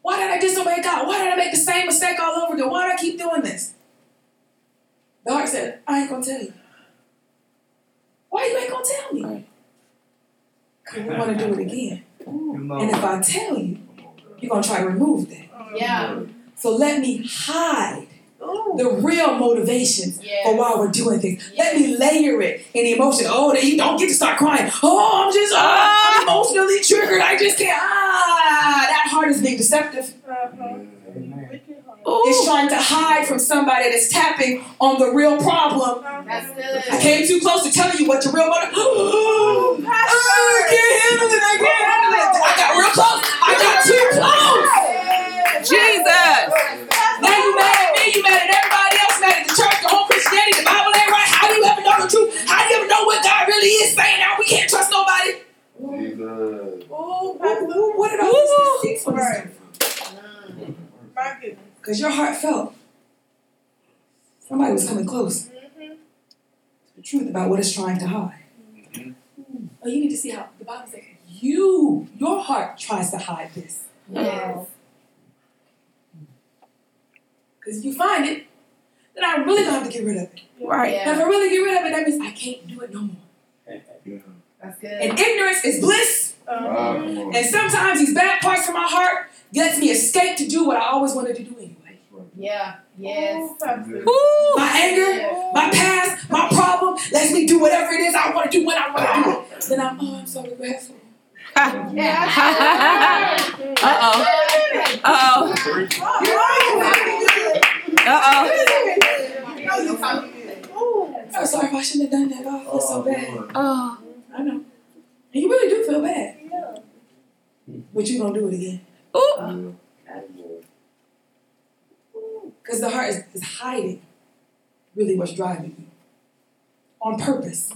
Why did I disobey God? Why did I make the same mistake all over again? Why do I keep doing this? The heart said, I ain't gonna tell you. Why you ain't gonna tell me? Right. Because we want to do it again. And if I tell you, you're gonna try to remove that. Yeah. So let me hide the real motivations for why we're doing things. Let me layer it in the emotion. Oh, then you don't get to start crying. Oh, I'm just, oh, I'm emotionally triggered. I just can't. Ah, that heart is being deceptive. It's Ooh. trying to hide from somebody that's tapping on the real problem. I came too close to telling you what your real motive. Oh, I can't handle it. I can't handle it. I got real close. I got too close. Jesus. Now you mad at me, you mad at everybody else, mad at the church, the whole Christianity, the Bible ain't right. How do you ever know the truth? How do you ever know what God really is saying now? We can't trust nobody. Jesus. Oh, Who- who- What did all this deceitfulness come from? my goodness. Because your heart felt somebody was coming close to the truth about what it's trying to hide. Oh, you need to see how the Bible says you, your heart tries to hide this. Yes. Because if you find it, then I really gonna have to get rid of it. Right. Now, if I really get rid of it, that means I can't do it no more. Yeah. That's And good. ignorance is bliss. Come. And sometimes these bad parts of my heart lets me escape to do what I always wanted to do anyway. Yeah. Yes. Ooh. My anger, my past, my problem lets me do whatever it is I want to do when I want to do it. Then I'm, oh, I'm so regretful. Uh oh. Uh oh. Uh oh. I'm sorry if I shouldn't have done that. Oh, I feel so bad. Oh. I know. And you really do feel bad. Yeah. But you're gonna do it again. Ooh. Because the heart is, is hiding really what's driving you. On purpose.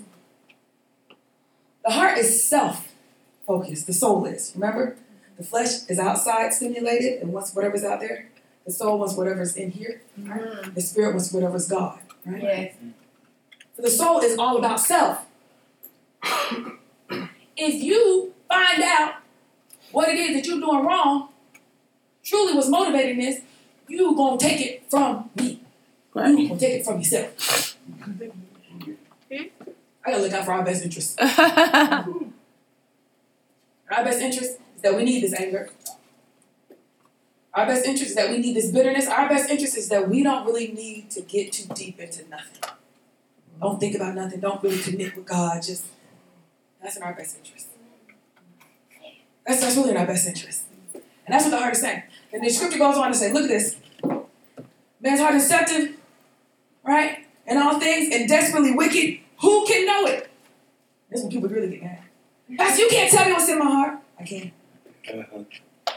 The heart is self focused. The soul is. Remember? The flesh is outside stimulated and wants whatever's out there. The soul wants whatever's in here. Mm. The spirit wants whatever's God. Right? Yes. So the soul is all about self. if you find out what it is that you're doing wrong, truly what's motivating this, you gonna take it from me. You gonna take it from yourself. I gotta look out for our best interest. Our best interest is that we need this anger. Our best interest is that we need this bitterness. Our best interest is that we don't really need to get too deep into nothing. Don't think about nothing. Don't really commit with God. Just that's in our best interest. That's, that's really in our best interest. And that's what the heart is saying. And the scripture goes on to say, look at this. Man's heart is deceptive, right? And all things, and desperately wicked. Who can know it? That's when people really get mad. Pastor, you can't tell me what's in my heart. I can. Uh-huh.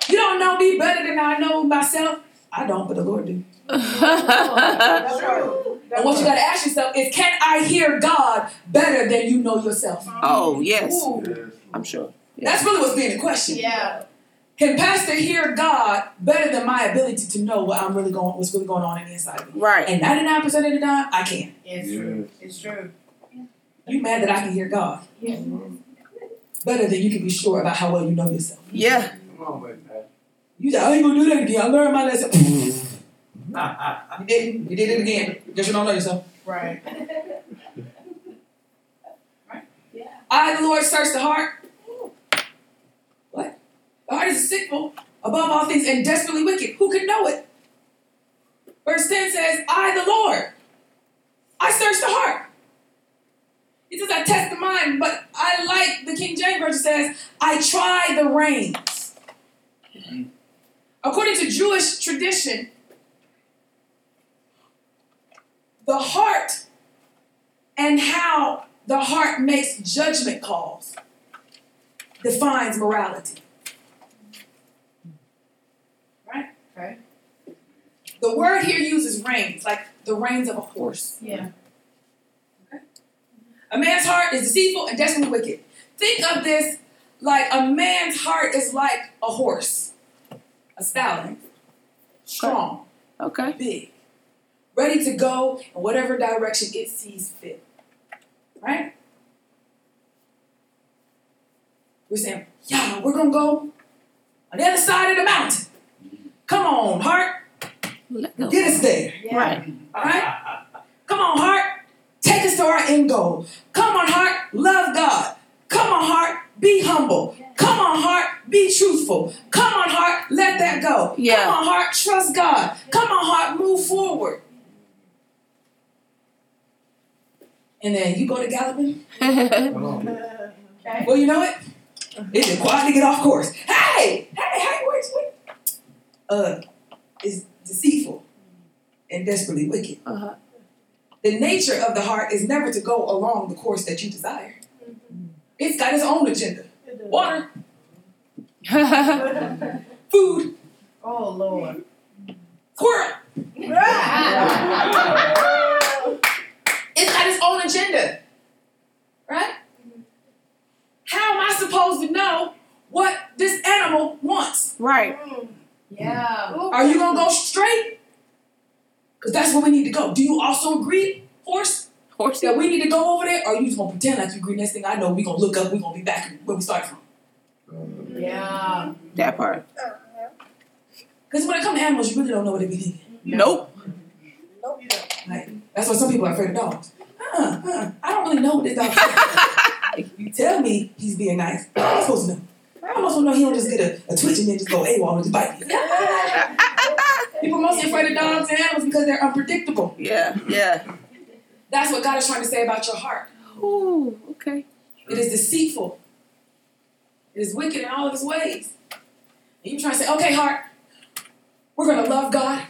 You don't know me better than I know myself. I don't, but the Lord do. That's true. And what you gotta ask yourself is, can I hear God better than you know yourself? oh yes. Ooh, I'm sure. that's really what's being the question. Yeah. Can pastor hear God better than my ability to know what I'm really going, what's really going on in the inside of me? Right. And 99% of the time, I can. It's Yeah. true. It's true. You mad that I can hear God Yeah. better than you can be sure about how well you know yourself. Yeah. Come on, baby. You said, I ain't gonna do that again. I learned my lesson. Mm. you didn't. You did it again. Guess you don't know yourself. Right. Right. Yeah. I, the Lord, search the heart. What? The heart is deceitful above all things and desperately wicked. Who can know it? Verse 10 says, I, the Lord, I search the heart. He says, I test the mind, but I like the King James Version says, I try the reins. Mm. According to Jewish tradition, the heart and how the heart makes judgment calls defines morality. Right? Okay. The word here uses reins, like the reins of a horse. Yeah. Okay. A man's heart is deceitful and desperately wicked. Think of this like a man's heart is like a horse, a stallion, strong, Okay. big, ready to go in whatever direction it sees fit. Right? We're saying, yeah, we're gonna go on the other side of the mountain. Come on, heart, get us there. Yeah. Right. Alright? Come on, heart. Take us to our end goal. Come on, heart. Love God. Come on, heart. Be humble. Come on, heart. Be truthful. Come on, heart. Let that go. Yeah. Come on, heart. Trust God. Come on, heart. Move forward. And then you go to galloping. Okay. Well, you know what? It's just quiet to get off course. Hey, hey, hey, wait, wait. Uh, it's deceitful and desperately wicked. uh-huh. The nature of the heart is never to go along the course that you desire. Mm-hmm. It's got its own agenda. Water, food, Oh Lord. squirrel. It's got its own agenda. Right? How am I supposed to know what this animal wants? right. Mm, yeah. Are you gonna go straight? Because that's where we need to go. Do you also agree, horse, Horse. that we need to go over there? Or you just gonna pretend like you agree? Next thing I know, we gonna look up, we gonna be back where we started from. Yeah. That part. Because when it comes to animals, you really don't know what they be thinking. Nope. Nope. Like, that's why some people are afraid of dogs. Uh, uh, I don't really know what this dog is. you tell me he's being nice. How am I supposed to know? How am I supposed to know he don't just get a, a twitch and then just go AWOL and just bite me? People are mostly afraid of dogs and animals because they're unpredictable. Yeah. Yeah. That's what God is trying to say about your heart. Ooh. Okay. It is deceitful. It is wicked in all of its ways. And you trying to say, okay, heart, we're gonna love God.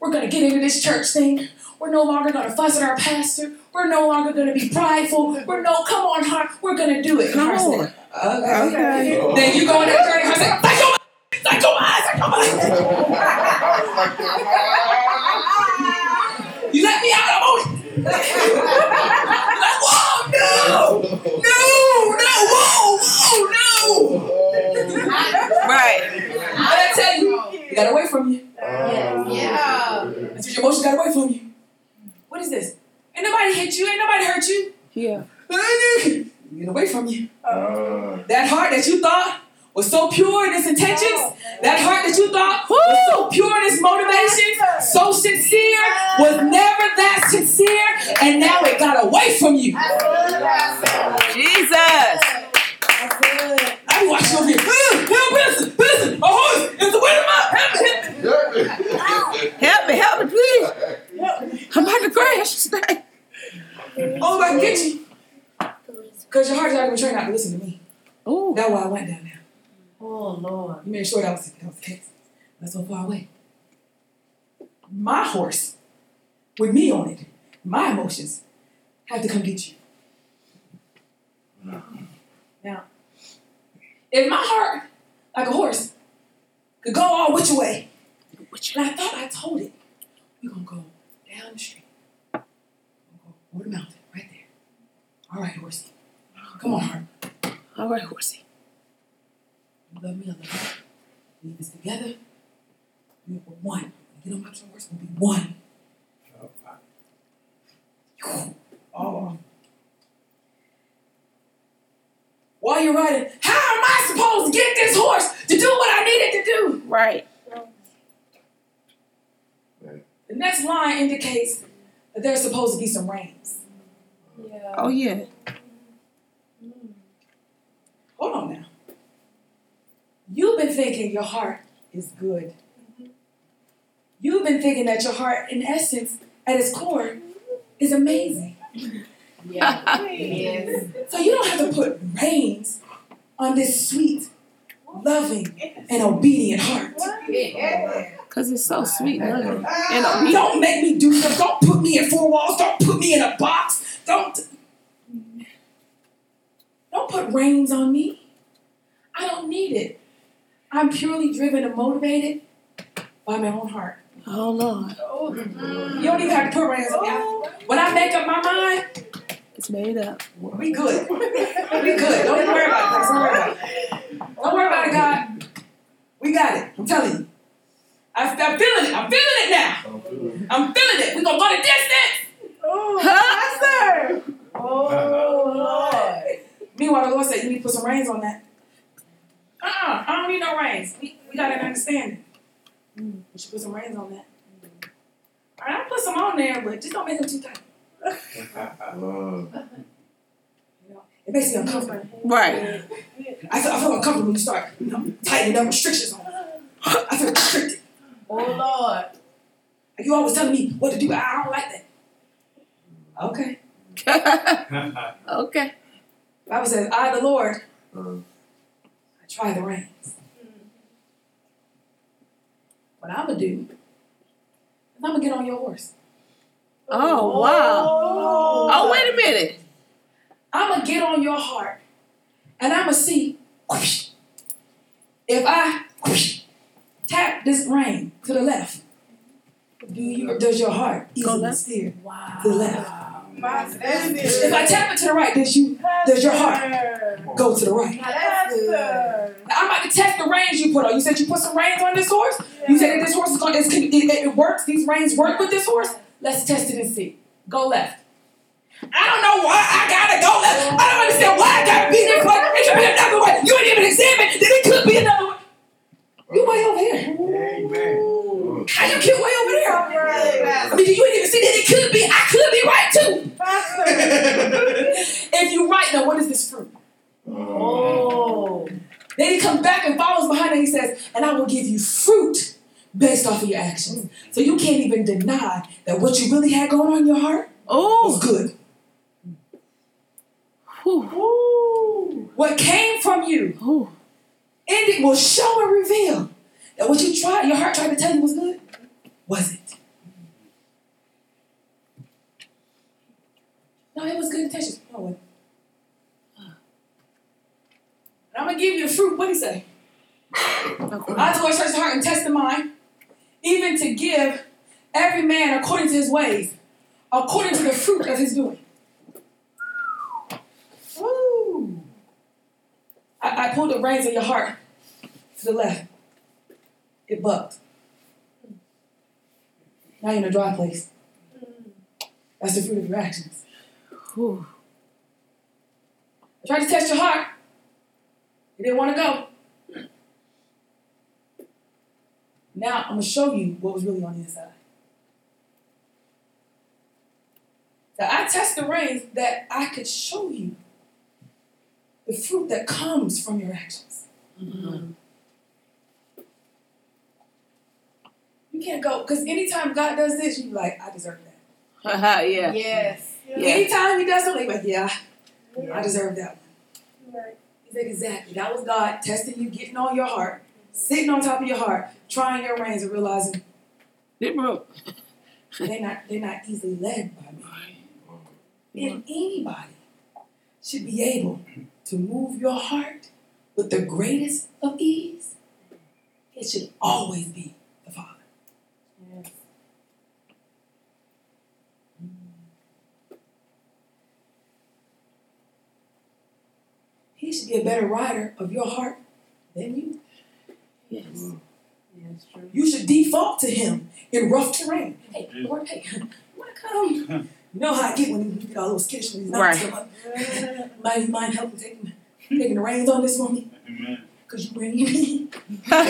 We're gonna get into this church thing. We're no longer gonna fuss at our pastor. We're no longer gonna be prideful. We're no, come on, heart, we're gonna do it. Come on. Okay. Okay. Oh. Then you go on that journey. Heart said, psycho, psycho, psycho, You let me out. I'm on it. Like, whoa, no, no, no, whoa, whoa, no. Right. What I tell you? It got away from you. Yeah. That's what your emotions got away from you. What is this? Ain't nobody hit you. Ain't nobody hurt you. Yeah. Get away from you. Uh, That heart that you thought was so pure in its intentions, that heart that you thought was so pure in its motivations, so sincere, was never that sincere, and now it got away from you. Jesus. I be watching over here. Uh, help, listen, listen, a horse is the way to my help me, help me. Help me. Help me, please. I'm about to crash. Oh, I can get you. Because your heart's already been trained not to listen to me. Ooh. That's why I went down there. Oh Lord. You made sure that was, that was the case. That's so far away. My horse, with me on it, my emotions, have to come get you. Now, if my heart, like a horse, could go all which way, which and I thought I told it, we're gonna go down the street. We're gonna go over the mountain, right there. All right, horsey. Come on, heart. All right, horsey. You love me, I love you. leave this together. We were one. Get on my words, we'll be one. Oh, oh. While you're riding, how am I supposed to get this horse to do what I needed to do? Right. The next line indicates that there's supposed to be some reins. Yeah. Oh yeah. Hold on now. You've been thinking your heart is good. You've been thinking that your heart, in essence, at its core, is amazing. Yeah. Yes. So you don't have to put reins on this sweet, loving, and obedient heart. Yeah. Cause it's so sweet, and loving, and obedient. Don't make me do stuff. Don't put me in four walls. Don't put me in a box. Don't. Don't put reins on me. I don't need it. I'm purely driven and motivated by my own heart. Oh Lord, You don't even have to put reins on me. When I make up my mind, it's made up. we good. We good. Don't even worry about it. Don't worry about it. Don't worry about it, God. We got it. I'm telling you. I, I'm feeling it. I'm feeling it now. I'm feeling it. We're gonna go the distance. Oh, Pastor. Oh, Lord. Meanwhile, the Lord said, You need to put some reins on that. Uh uh I don't need no reins. We, we got an understanding. Mm, we should put some reins on that. All right, I'll put some on there, but just don't make them too tight. You know, it makes me uncomfortable. Right. I feel, I feel uncomfortable when you start you know, tightening up restrictions on me. I feel restricted. Oh, Lord. You always telling me what to do. I don't like that. Okay. okay. Bible says, I, the Lord, uh, I try the reins. What I'm to do is I'm to get on your horse. Oh wow. Oh, Oh wait a minute. I'm to get on your heart and I'm to see whoosh, if I whoosh, tap this rein to the left. Do you, does your heart Go easily left? steer Wow. to the left? If I tap it to the right, does you does your heart go to the right? Now that's good. Now, I'm about to test the reins you put on. You said you put some reins on this horse. You said that this horse is going. It's, it, it works. These reins work with this horse. Let's test it and see. Go left. I don't know why I gotta go left. I don't understand why I gotta be this way. It could be another way. You ain't even examined that it could be another way. You way over here. Amen. How you get way over there? Right. I mean, you ain't even see that it could be. I could be right too. If you right, now what is this fruit? Oh. Then he comes back and follows behind and he says, and I will give you fruit based off of your actions. So you can't even deny that what you really had going on in your heart was Oh. good. Whew. Ooh. What came from you, Whew. And it will show and reveal that what you tried, your heart tried to tell you was good, wasn't. No, it was good intentions. No, wasn't. And I'm gonna give you the fruit. What do you say? Okay. I to search the heart and test the mind, even to give every man according to his ways, according to the fruit of his doing. Ooh. I, I pulled the reins of your heart to the left. It bucked. Now you're in a dry place. That's the fruit of your actions. Whew. I tried to test your heart. You didn't want to go. Now I'm gonna show you what was really on the inside. So I test the reins that I could show you the fruit that comes from your actions. Mhm. You can't go because anytime God does this, you be like, I deserve that. Haha, yeah. Yes. Yeah. Anytime He does something, like, yeah, I deserve that one. Right. He's like, exactly. That was God testing you, getting on your heart, sitting on top of your heart, trying your reins and realizing It broke. they're not they're not easily led by me. And anybody should be able to move your heart with the greatest of ease. It should always be the Father. Yes. Mm. He should be a better rider of your heart than you. Yes. Mm. Yeah, true. You should default to him in rough terrain. Hey, Lord, hey, you wanna come? You know how I get when you get all those skittish when he's not Right. so much. Mind, you mind helping taking, taking the reins on this one. Amen. Cause you reign me. That's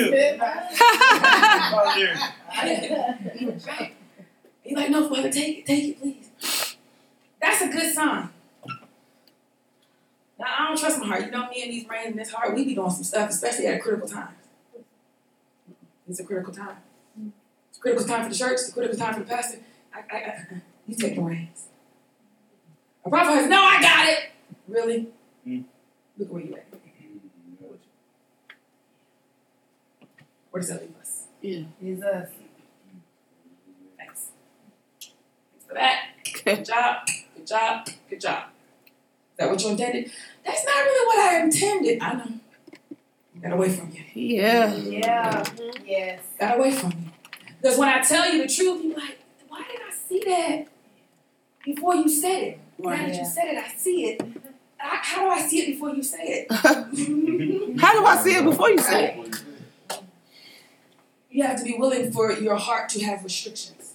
it. Father. He's like, no, Father, take it, take it, please. That's a good sign. Now, I don't trust my heart. You know, me and these brains in this heart, we be doing some stuff, especially at a critical time. It's a critical time. It's a critical time for the church. It's a critical time for the pastor. I, I, I, you take the reins. A prophet says, no, I got it. Really? Mm. Look where you at. Where does that leave us? Yeah. Jesus. Thanks. Thanks for that. Good job. Good job. Good job. Is that what you intended? That's not really what I intended. I know. Got away from you. Yeah. Yeah. Yes. Got away from you. Because when I tell you the truth, you're like, why did I see that before you said it? Now that you said it, I see it. I, how do I see it before you say it? How do I see it before you say it? You have to be willing for your heart to have restrictions.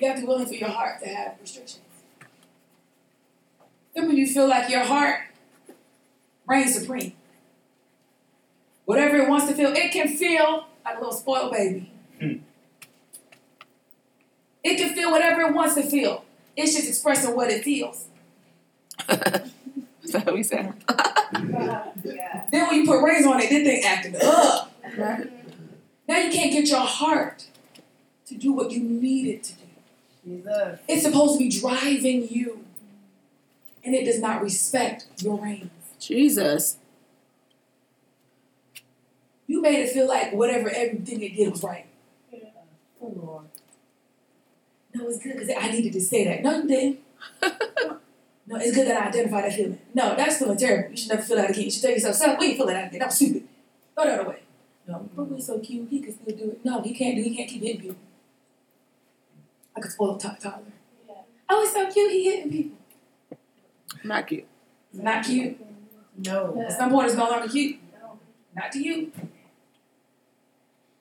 You have to be willing for your heart to have restrictions. Then when you feel like your heart reigns supreme, whatever it wants to feel, it can feel like a little spoiled baby. Hmm. It can feel whatever it wants to feel. It's just expressing what it feels. Is that what we said? Yeah. Then when you put reins on it, then thing acting up. Right. Now you can't get your heart to do what you need it to do. Jesus. It's supposed to be driving you. And it does not respect your reins. Jesus. You made it feel like whatever everything it did was right. Oh, Lord. No, it's good because I needed to say that. No, you didn't. no, it's good that I identified that feeling. No, that's feeling terrible. You should never feel that again. You should tell yourself, son, we ain't feel that again. That was stupid. Throw that away. No, but we're so cute. He can still do it. No, he can't do. He can't keep hitting people. I could spoil Ty- Tyler. Oh, he's so cute. He hitting people. Not cute. Not cute. No. At some point, it's no longer cute. Not to you.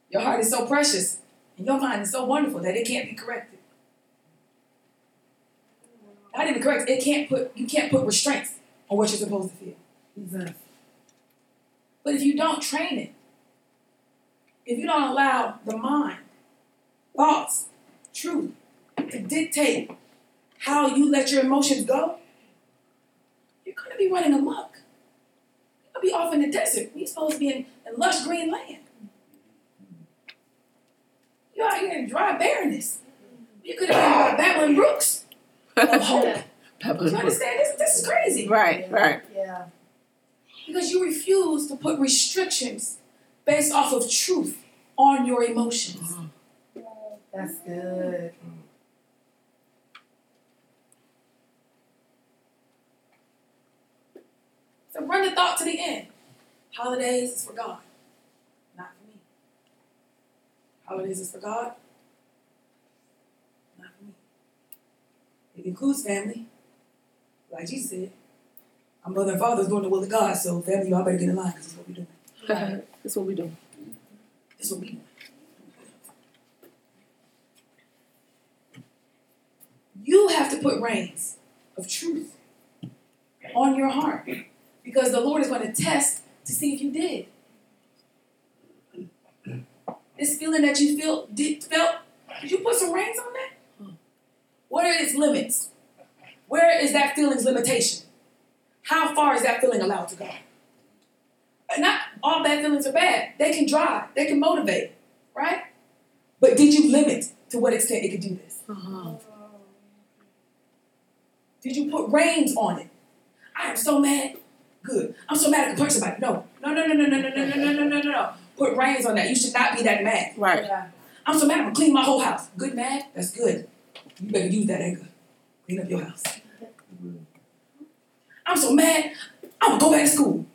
Your heart is so precious, and your mind is so wonderful that it can't be corrected. Not even correct. It can't put. You can't put restraints on what you're supposed to feel. Jesus. But if you don't train it, if you don't allow the mind, thoughts, truth to dictate how you let your emotions go, you're gonna be running amok. You're gonna be off in the desert. we're supposed to be in, in lush green land. You're out here in dry barrenness. You could have been by Babylon Brooks of hope. You understand? This, this is crazy. Right, right. Yeah. Because you refuse to put restrictions based off of truth on your emotions. That's good. Mm-hmm. So run the thought to the end. Holidays is for God, not for me. Holidays is for God, not for me. It includes family. Like Jesus said, My mother and father is doing the will of God, so family, y'all better get in line because this is what we're doing. That's what we do. This is what we doing. You have to put reins of truth on your heart because the Lord is going to test to see if you did. This feeling that you feel did felt, did you put some reins on that? What are its limits? Where is that feeling's limitation? How far is that feeling allowed to go? Not all bad feelings are bad. They can drive, they can motivate, right? But did you limit to what extent it could do this? Uh-huh. Did you put reins on it? I am so mad. Good. I'm so mad I can punch somebody. No. No, no, no, no, no, no, no, no, no, no, no, no, no. Put reins on that. You should not be that mad. Right. Yeah. I'm so mad I'm gonna clean my whole house. Good mad? That's good. You better use that anger. Clean up your house. I'm so mad, I'm gonna go back to school.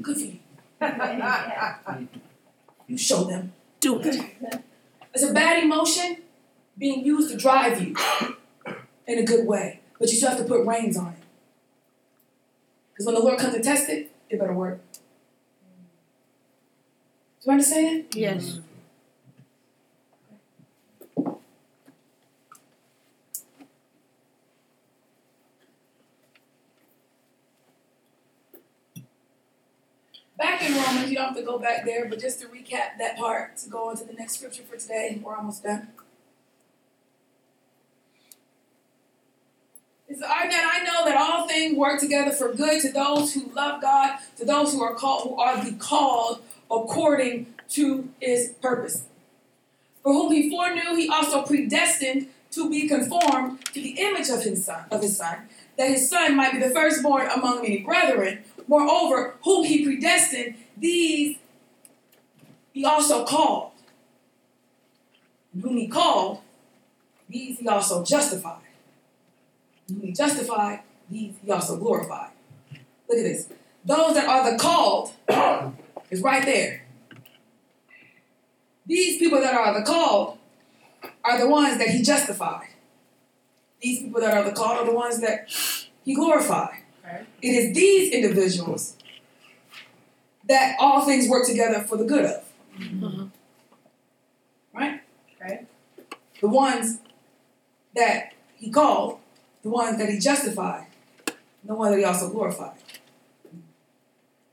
Good for you. You show them. Do it. It's a bad emotion. being used to drive you in a good way, but you still have to put reins on it. Because when the Lord comes to test it, it better work. Do you understand? Yes. Back in Romans, you don't have to go back there, but just to recap that part to go on to the next scripture for today, we're almost done. It's, I, that I know that all things work together for good to those who love God, to those who are called, who are the called according to His purpose. For whom He foreknew, He also predestined to be conformed to the image of His Son, of His Son, that His Son might be the firstborn among many brethren. Moreover, whom He predestined, these He also called. And whom He called, these He also justified. He justified, these He also glorified. Look at this. Those that are the called is right there. These people that are the called are the ones that He justified. These people that are the called are the ones that He glorified. Okay. It is these individuals that all things work together for the good of. Mhm. Right? Okay. The ones that he called, the one that he justified, and the one that he also glorified.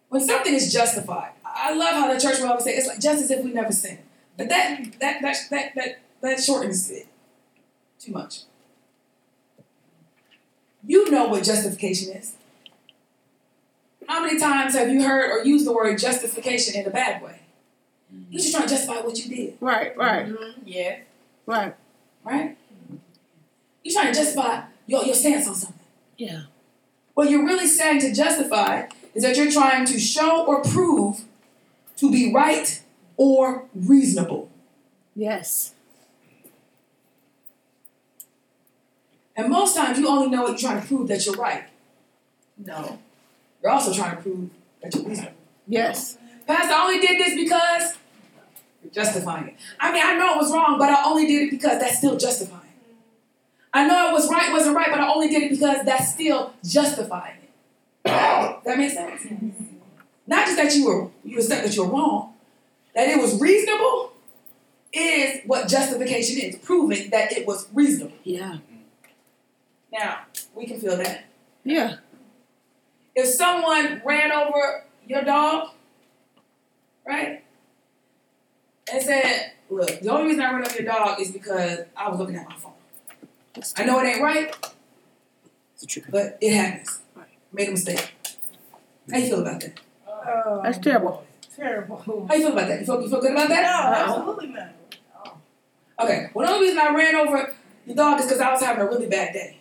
When something is justified, I love how the church will always say it's like just as if we never sinned. But that that that that that, that shortens it too much. You know what justification is. How many times have you heard or used the word justification in a bad way? You're just trying to justify what you did, Right, right, Mhm. Yeah. right. right? You're trying to justify your, your stance on something. Yeah. What you're really saying to justify is that you're trying to show or prove to be right or reasonable. Yes. And most times you only know what you're trying to prove that you're right. No. You're also trying to prove that you're reasonable. Yes. Pastor, I only did this because you're justifying it. I mean, I know it was wrong, but I only did it because that's still justifying. I know it was right, wasn't right, but I only did it because that's still justifying it. that makes sense? Not just that you were you accept that you're wrong, that it was reasonable is what justification is, proving that it was reasonable. Yeah. Now, we can feel that. Yeah. If someone ran over your dog, right, and said, Look, the only reason I ran over your dog is because I was looking at my phone. That's I know it ain't right, That's true. but it happens. Right. Made a mistake. How you feel about that? Oh, That's terrible. Terrible. How you feel about that? You feel, you feel good about that? No, that? absolutely not. Okay. Well, the only reason I ran over your dog is because I was having a really bad day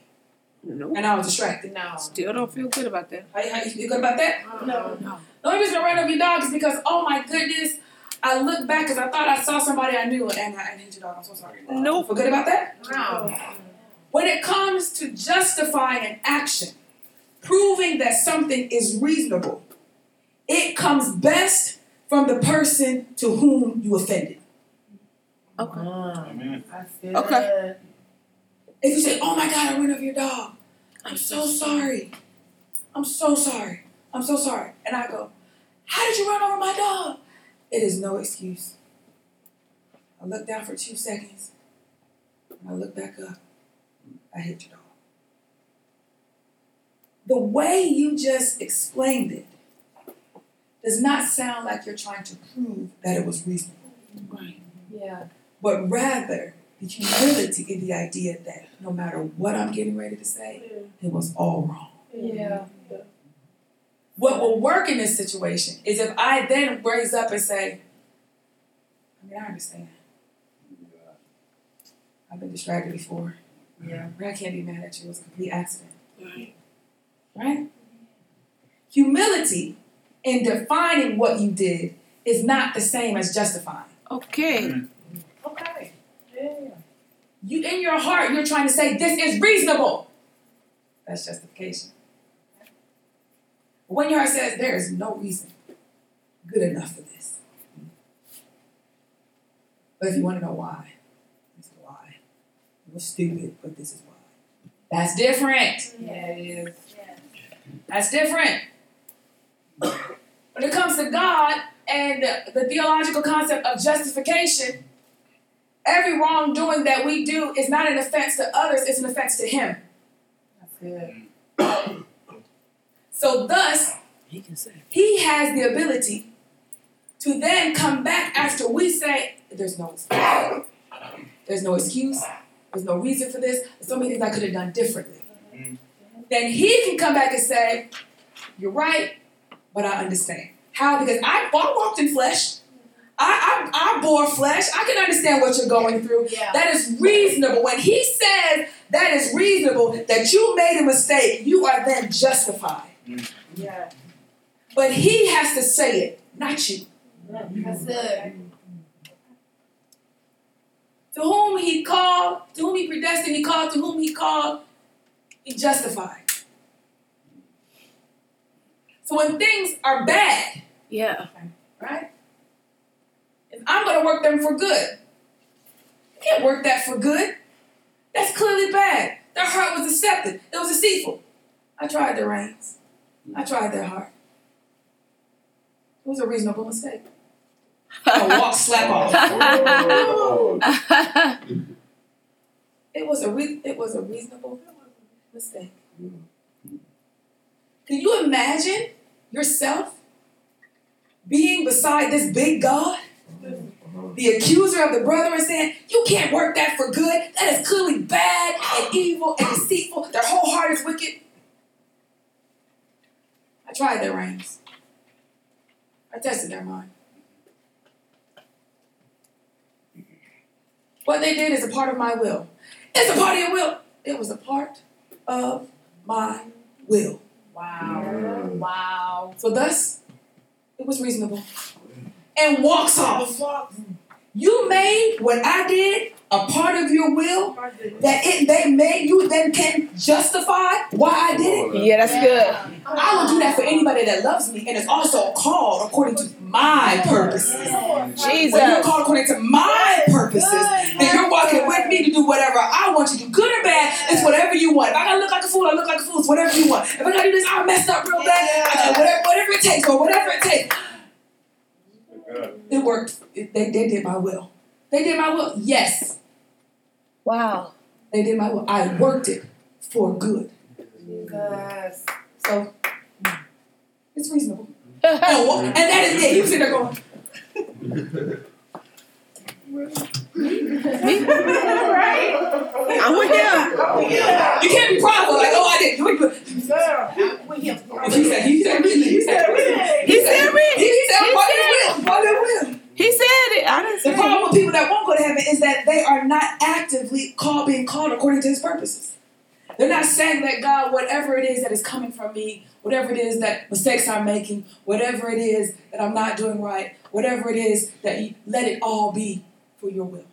No. and I was distracted. No. Still don't feel good about that. How, how you feel good about that? No. No. The only reason I ran over your dog is because, oh my goodness, I looked back because I thought I saw somebody I knew and I, I hit your dog. I'm so sorry. Nope. Feel good about that? No. When it comes to justifying an action, proving that something is reasonable, it comes best from the person to whom you offended. Okay. Amen. That's good. Okay. If you say, oh my God, I ran over your dog, I'm so sorry. I'm so sorry. I'm so sorry. And I go, how did you run over my dog? It is no excuse. I look down for two seconds. And I look back up. I hit your dog. The way you just explained it does not sound like you're trying to prove that it was reasonable, Right. Yeah. but rather the humility in the idea that no matter what I'm getting ready to say, it was all wrong. Yeah. What will work in this situation is if I then raise up and say, I mean, I understand. I've been distracted before. Yeah. But I can't be mad at you. It was a complete accident. Right. Right? Humility in defining what you did is not the same as justifying. Okay. Mm. Okay. Yeah. You in your heart, you're trying to say this is reasonable. That's justification. But when your heart says there is no reason good enough for this. But if you want to know why, this is why. You're stupid, but this is why. That's different. Yeah, it is. That's different. When it comes to God and the, the theological concept of justification, every wrongdoing that we do is not an offense to others, it's an offense to Him. That's good. So, thus, He can say. He has the ability to then come back after we say, There's no excuse. There's no excuse. There's no reason for this. There's so many things I could have done differently. Mm-hmm. Then He can come back and say, You're right, but I understand. How? Because I, I walked in flesh. I, I, I bore flesh. I can understand what you're going through. Yeah. That is reasonable. When he says that is reasonable, that you made a mistake, you are then justified. Mm-hmm. Yeah. But he has to say it, not you. That's good. To whom he called, to whom he predestined, he called, to whom he called, he justified. So when things are bad, Yeah. right? And I'm gonna work them for good. You can't work that for good. That's clearly bad. Their heart was deceptive. It was deceitful. I tried their reins. I tried their heart. It was a reasonable mistake. A walk slap off. It was a re- it was a reasonable mistake. Can you imagine yourself being beside this big God? The accuser of the brother brethren saying, You can't work that for good. That is clearly bad and evil and deceitful. Their whole heart is wicked. I tried their reins. I tested their mind. What they did is a part of my will. It's a part of your will. It was a part of my will. Wow. Mm. Wow. So thus, it was reasonable. And walks off. You made what I did a part of your will that it they made you then can justify why I did it. Yeah, that's good. I will do that for anybody that loves me and is also called according to my purposes. When you're called according to my purposes, then you're walking with me to do whatever I want you to do, good or bad. It's whatever you want. If I gotta look like a fool, I look like a fool. It's whatever you want. If I gotta do this, I messed up real bad. I gotta whatever, whatever it takes, or whatever it takes. It worked. It- they, they did my will. They did my will. Yes, Wow. they did my will. I worked it for good. Jesus. So it's reasonable. And, and that is it. You sit there going, right? I'm with him. you can't be prideful. Like, oh, I did. You ain't good. Girl, I'm with him. He said, he said, he said, he said, He said me. He, he said, He part said of will, part of will. He said it. I didn't The say problem it. with people that won't go to heaven is that they are not actively called, being called according to His purposes. They're not saying that God, whatever it is that is coming from me, whatever it is that mistakes I'm making, whatever it is that I'm not doing right, whatever it is that you let it all be for Your will.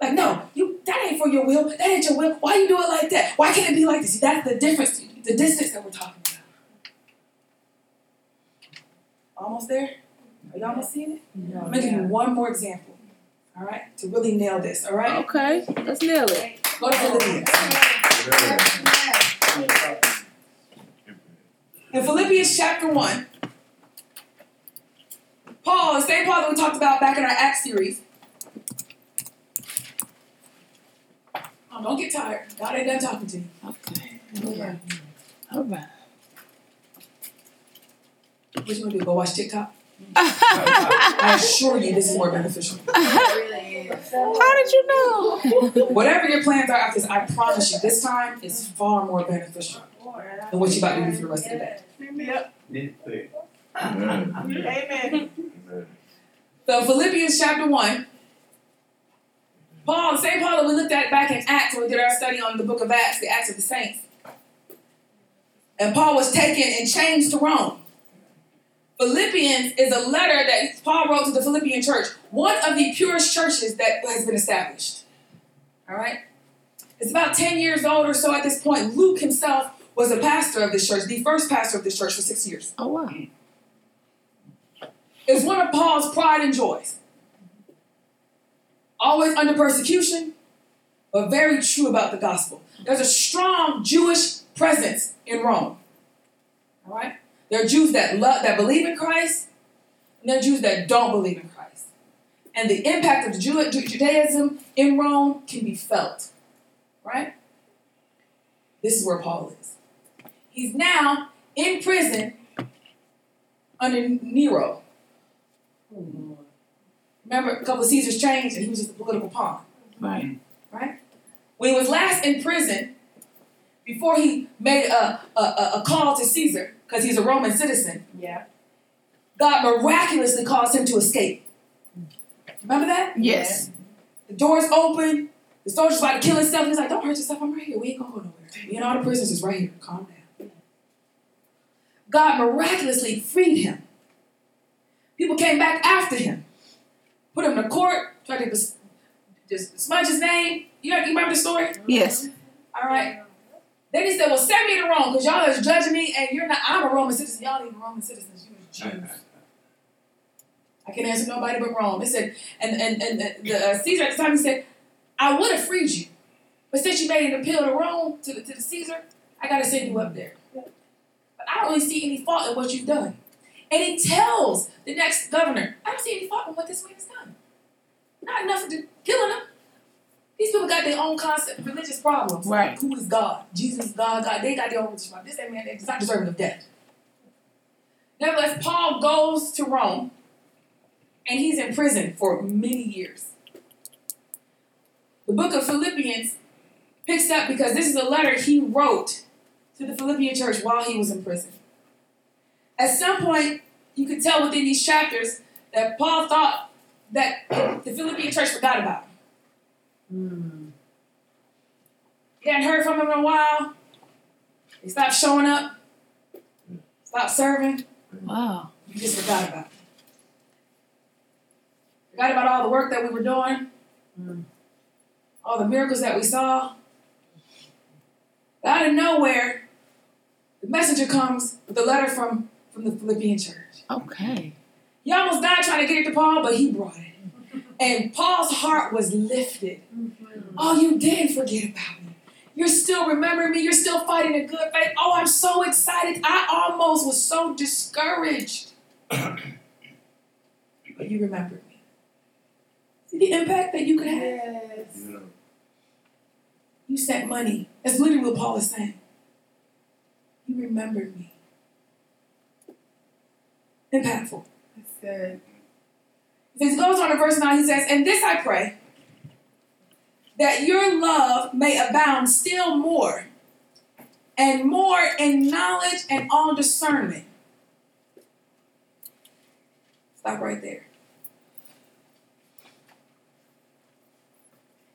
Like, no, you that ain't for your will. That ain't your will. Why you do it like that? Why can't it be like this? That's the difference, the distance that we're talking about. Almost there? Are you almost seeing it? No, I'm gonna give you one more example. All right? To really nail this, all right? Okay, let's nail it. To. In Philippians chapter 1, Paul, the same Paul that we talked about back in our Acts series. Oh, don't get tired. God ain't done talking to you. Okay. All right. What you gonna do? Go watch TikTok? I assure you this is more beneficial. How did you know? Whatever your plans are after this, I promise you, this time is far more beneficial than what you're about to do for the rest of the day. Amen. So Philippians chapter 1. Paul, the same Paul that we looked at back in Acts when we did our study on the book of Acts, the Acts of the Saints. And Paul was taken and chains to Rome. Philippians is a letter that Paul wrote to the Philippian church, one of the purest churches that has been established. All right? It's about 10 years old or so at this point. Luke himself was a pastor of this church, the first pastor of this church for six years. Oh wow. It's one of Paul's pride and joys. Always under persecution, but very true about the gospel. There's a strong Jewish presence in Rome. All right? There are Jews that love that believe in Christ, and there are Jews that don't believe in Christ. And the impact of Jew- Judaism in Rome can be felt. Right? This is where Paul is. He's now in prison under Nero. Oh, Remember, a couple of Caesars changed, and he was just a political pawn. Right. Right? When he was last in prison, before he made a, a, a, a call to Caesar, because he's a Roman citizen, Yeah. God miraculously caused him to escape. Remember that? Yes. The doors open, the soldier's about to kill himself. He's like, Don't hurt yourself, I'm right here. We ain't gonna go nowhere. Me and all the prisoners is right here. Calm down. God miraculously freed him. People came back after him, put him in the court, tried to just smudge his name. You, know, you remember the story? Yes. All right. Then he said, Well, send me to Rome because y'all is judging me and you're not, I'm a Roman citizen. Y'all ain't even Roman citizens, you are Jews. I can't answer nobody but Rome. It said, and and and the, the uh, Caesar at the time he said, I would have freed you, but since you made an appeal to Rome to the, to the Caesar, I gotta send you up there. But I don't really see any fault in what you've done. And he tells the next governor, I don't see any fault in what this man has done. Not enough to killing him. These people got their own concept, religious problems. Right. Who is God? Jesus God. God. They got their own religious problems. This man is not deserving of death. Nevertheless, Paul goes to Rome and he's in prison for many years. The book of Philippians picks up because this is a letter he wrote to the Philippian church while he was in prison. At some point, you could tell within these chapters that Paul thought that the Philippian church forgot about him. Hmm. He hadn't heard from him in a while. He stopped showing up, stopped serving. Wow. You just forgot about it. Forgot about all the work that we were doing, hmm. all the miracles that we saw. Out of nowhere, the messenger comes with a letter from, from the Philippian church. Okay. He almost died trying to get it to Paul, but he brought it. And Paul's heart was lifted. Mm-hmm. Oh, you didn't forget about me. You're still remembering me. You're still fighting a good fight. Oh, I'm so excited. I almost was so discouraged. but you remembered me. See the impact that you could have? Yes. You sent money. That's literally what Paul is saying. You remembered me. Impactful. That's good. He goes on in verse 9, he says, And this I pray, that your love may abound still more, and more in knowledge and all discernment. Stop right there.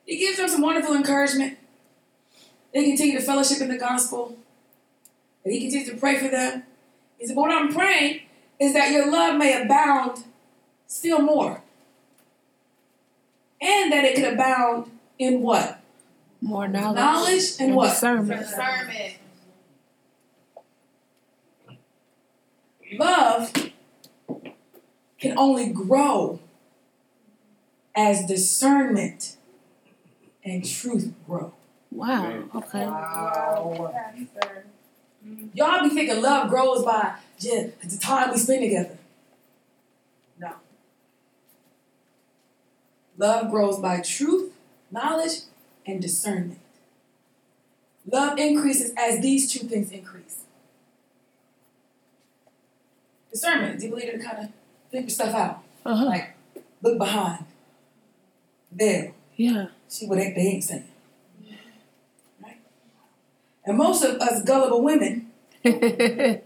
He gives them some wonderful encouragement. They continue to fellowship in the gospel. And he continues to pray for them. He said, what I'm praying is that your love may abound still more. And that it could abound in what? More knowledge. Knowledge and what? Discernment. Discernment. Love can only grow as discernment and truth grow. Wow. Okay. Wow. Y'all be thinking love grows by just the time we spend together. No. Love grows by truth, knowledge, and discernment. Love increases as these two things increase. Discernment, the ability to kind of figure stuff out. Uh huh. Like, look behind. There. Yeah. See what they, they ain't saying. Right? And most of us gullible women I'm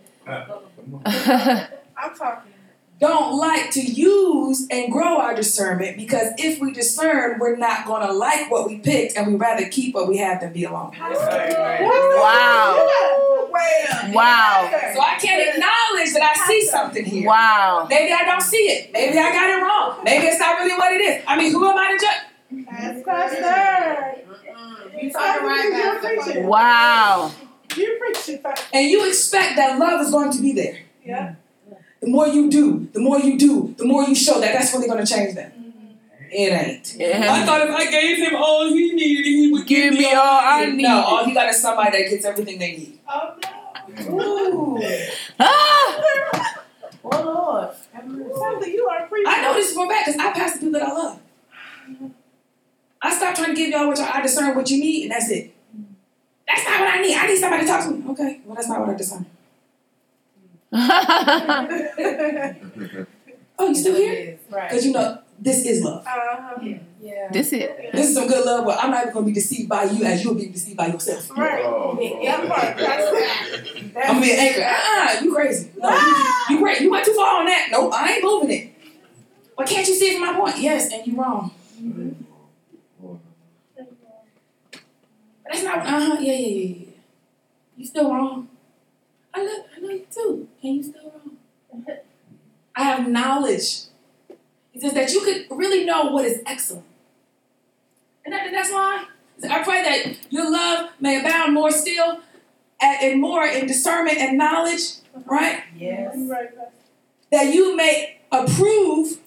talking. Don't like to use and grow our discernment because if we discern, we're not going to like what we picked and we'd rather keep what we have than be alone. Wow. Wait Wow. So I can't acknowledge that I see something here. Wow. Maybe I don't see it. Maybe I got it wrong. Maybe it's not really what it is. I mean, who am I to judge? That's Pastor. You talking right, Pastor? Wow. You preaching, Pastor. And you expect that love is going to be there. Yeah. The more you do, the more you do, the more you show that that's really going to change them. It ain't. I thought if I gave him all he needed, he would give me all I need. No, all you got is somebody that gets everything they need. Oh no. Ooh. Ah! Oh Lord. Sounds like you are a preacher. I know this is for a fact because I pass the people that I love. I stop trying to give y'all what y'all, I discern what you need, and that's it. That's not what I need. I need somebody to talk to me. Okay, well, that's not what I discern. Oh, you still here? Right. Because you know, this is love. Uh-huh. Yeah. Yeah. this it. This is some good love where I'm not even going to be deceived by you as you'll be deceived by yourself. Right. Yeah, that part. That's I'm going to be an anchor. Ah, you crazy. No, you, you crazy. You went too far on that. No, I ain't moving it. But can't you see from my point? Yes, and you're wrong. But that's not, uh-huh, yeah, yeah, yeah, yeah. You still wrong. I know, I know you too, and you still wrong. I have knowledge. It says that you could really know what is excellent. And that, that's why I pray that your love may abound more still and, and more in discernment and knowledge, right? Yes. That you may approve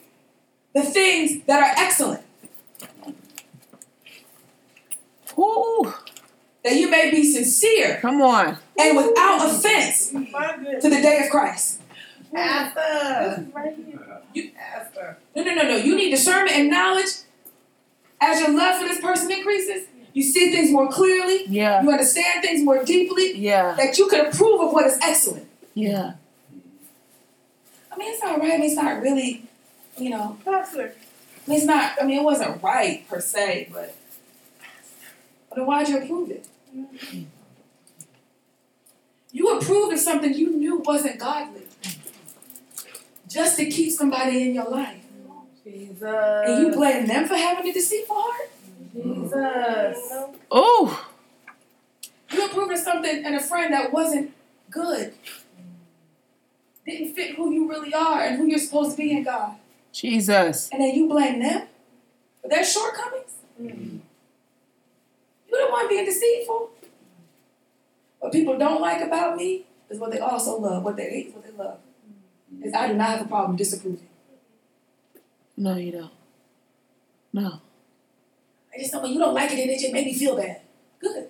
the things that are excellent. Ooh, That you may be sincere come on. and without offense to the day of Christ. Pastor. You- Pastor. No, no, no, no. You need discernment and knowledge. As your love for this person increases, you see things more clearly, Yeah, you understand things more deeply, yeah, that you can approve of what is excellent. yeah. I mean, it's not right. I mean, it's not really, you know, Pastor. I mean, it's not, I mean, it wasn't right per se, but, but then why'd you approve it? You approved of something you knew wasn't godly just to keep somebody in your life. Jesus. And you blame them for having a deceitful heart? Jesus. Oh, You approved of something and a friend that wasn't good. Didn't fit who you really are and who you're supposed to be in God. Jesus. And then you blame them for their shortcomings? Mm. You the one being deceitful. What people don't like about me is what they also love. What they hate is what they love. Is I do not have a problem disapproving. No, you don't. No. I just know when you don't like it and it just made me feel bad. Good.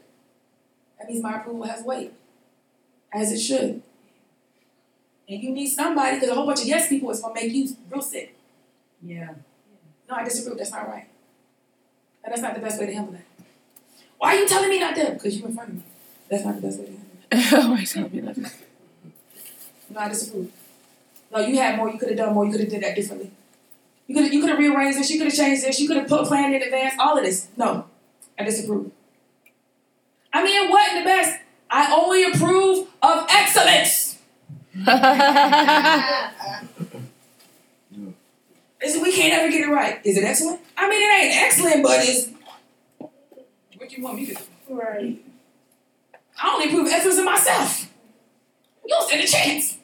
That means my approval has weight. As it should. And you need somebody, because a whole bunch of yes people is gonna make you real sick. Yeah. No, I disapprove. That's not right. And that's not the best way to handle that. Why are you telling me not to? Because you in front of me. That's not the best way to handle Why tell me that? it. No, I disapprove. No, you had more. You could have done more. You could have did that differently. You could you could have rearranged this. You could have changed this. You could have put planned in advance. All of this. No, I disapprove. I mean, it wasn't the best. I only approve of excellence. Is we can't ever get it right. Is it excellent? I mean, it ain't excellent, but it's. What you want me to do? Right. I only prove excellence in myself. You don't stand a chance.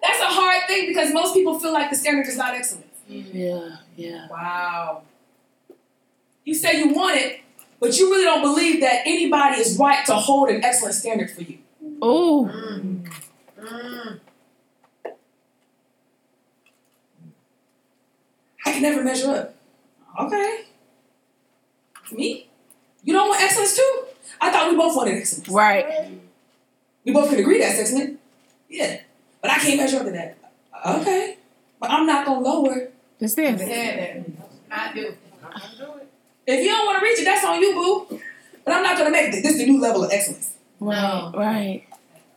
That's a hard thing because most people feel like the standard is not excellent. yeah, yeah. Wow. You say you want it, but you really don't believe that anybody is right to hold an excellent standard for you. Oh, Mm. Mm. I can never measure up. Okay. Me? You don't want excellence too? I thought we both wanted excellence. right. We both could agree that's excellent. Yeah. But I can't measure up to that. Okay. But I'm not gonna lower. The standard. Said that. I do. If you don't want to reach it, that's on you, boo. But I'm not gonna make this is the new level of excellence. Right, right.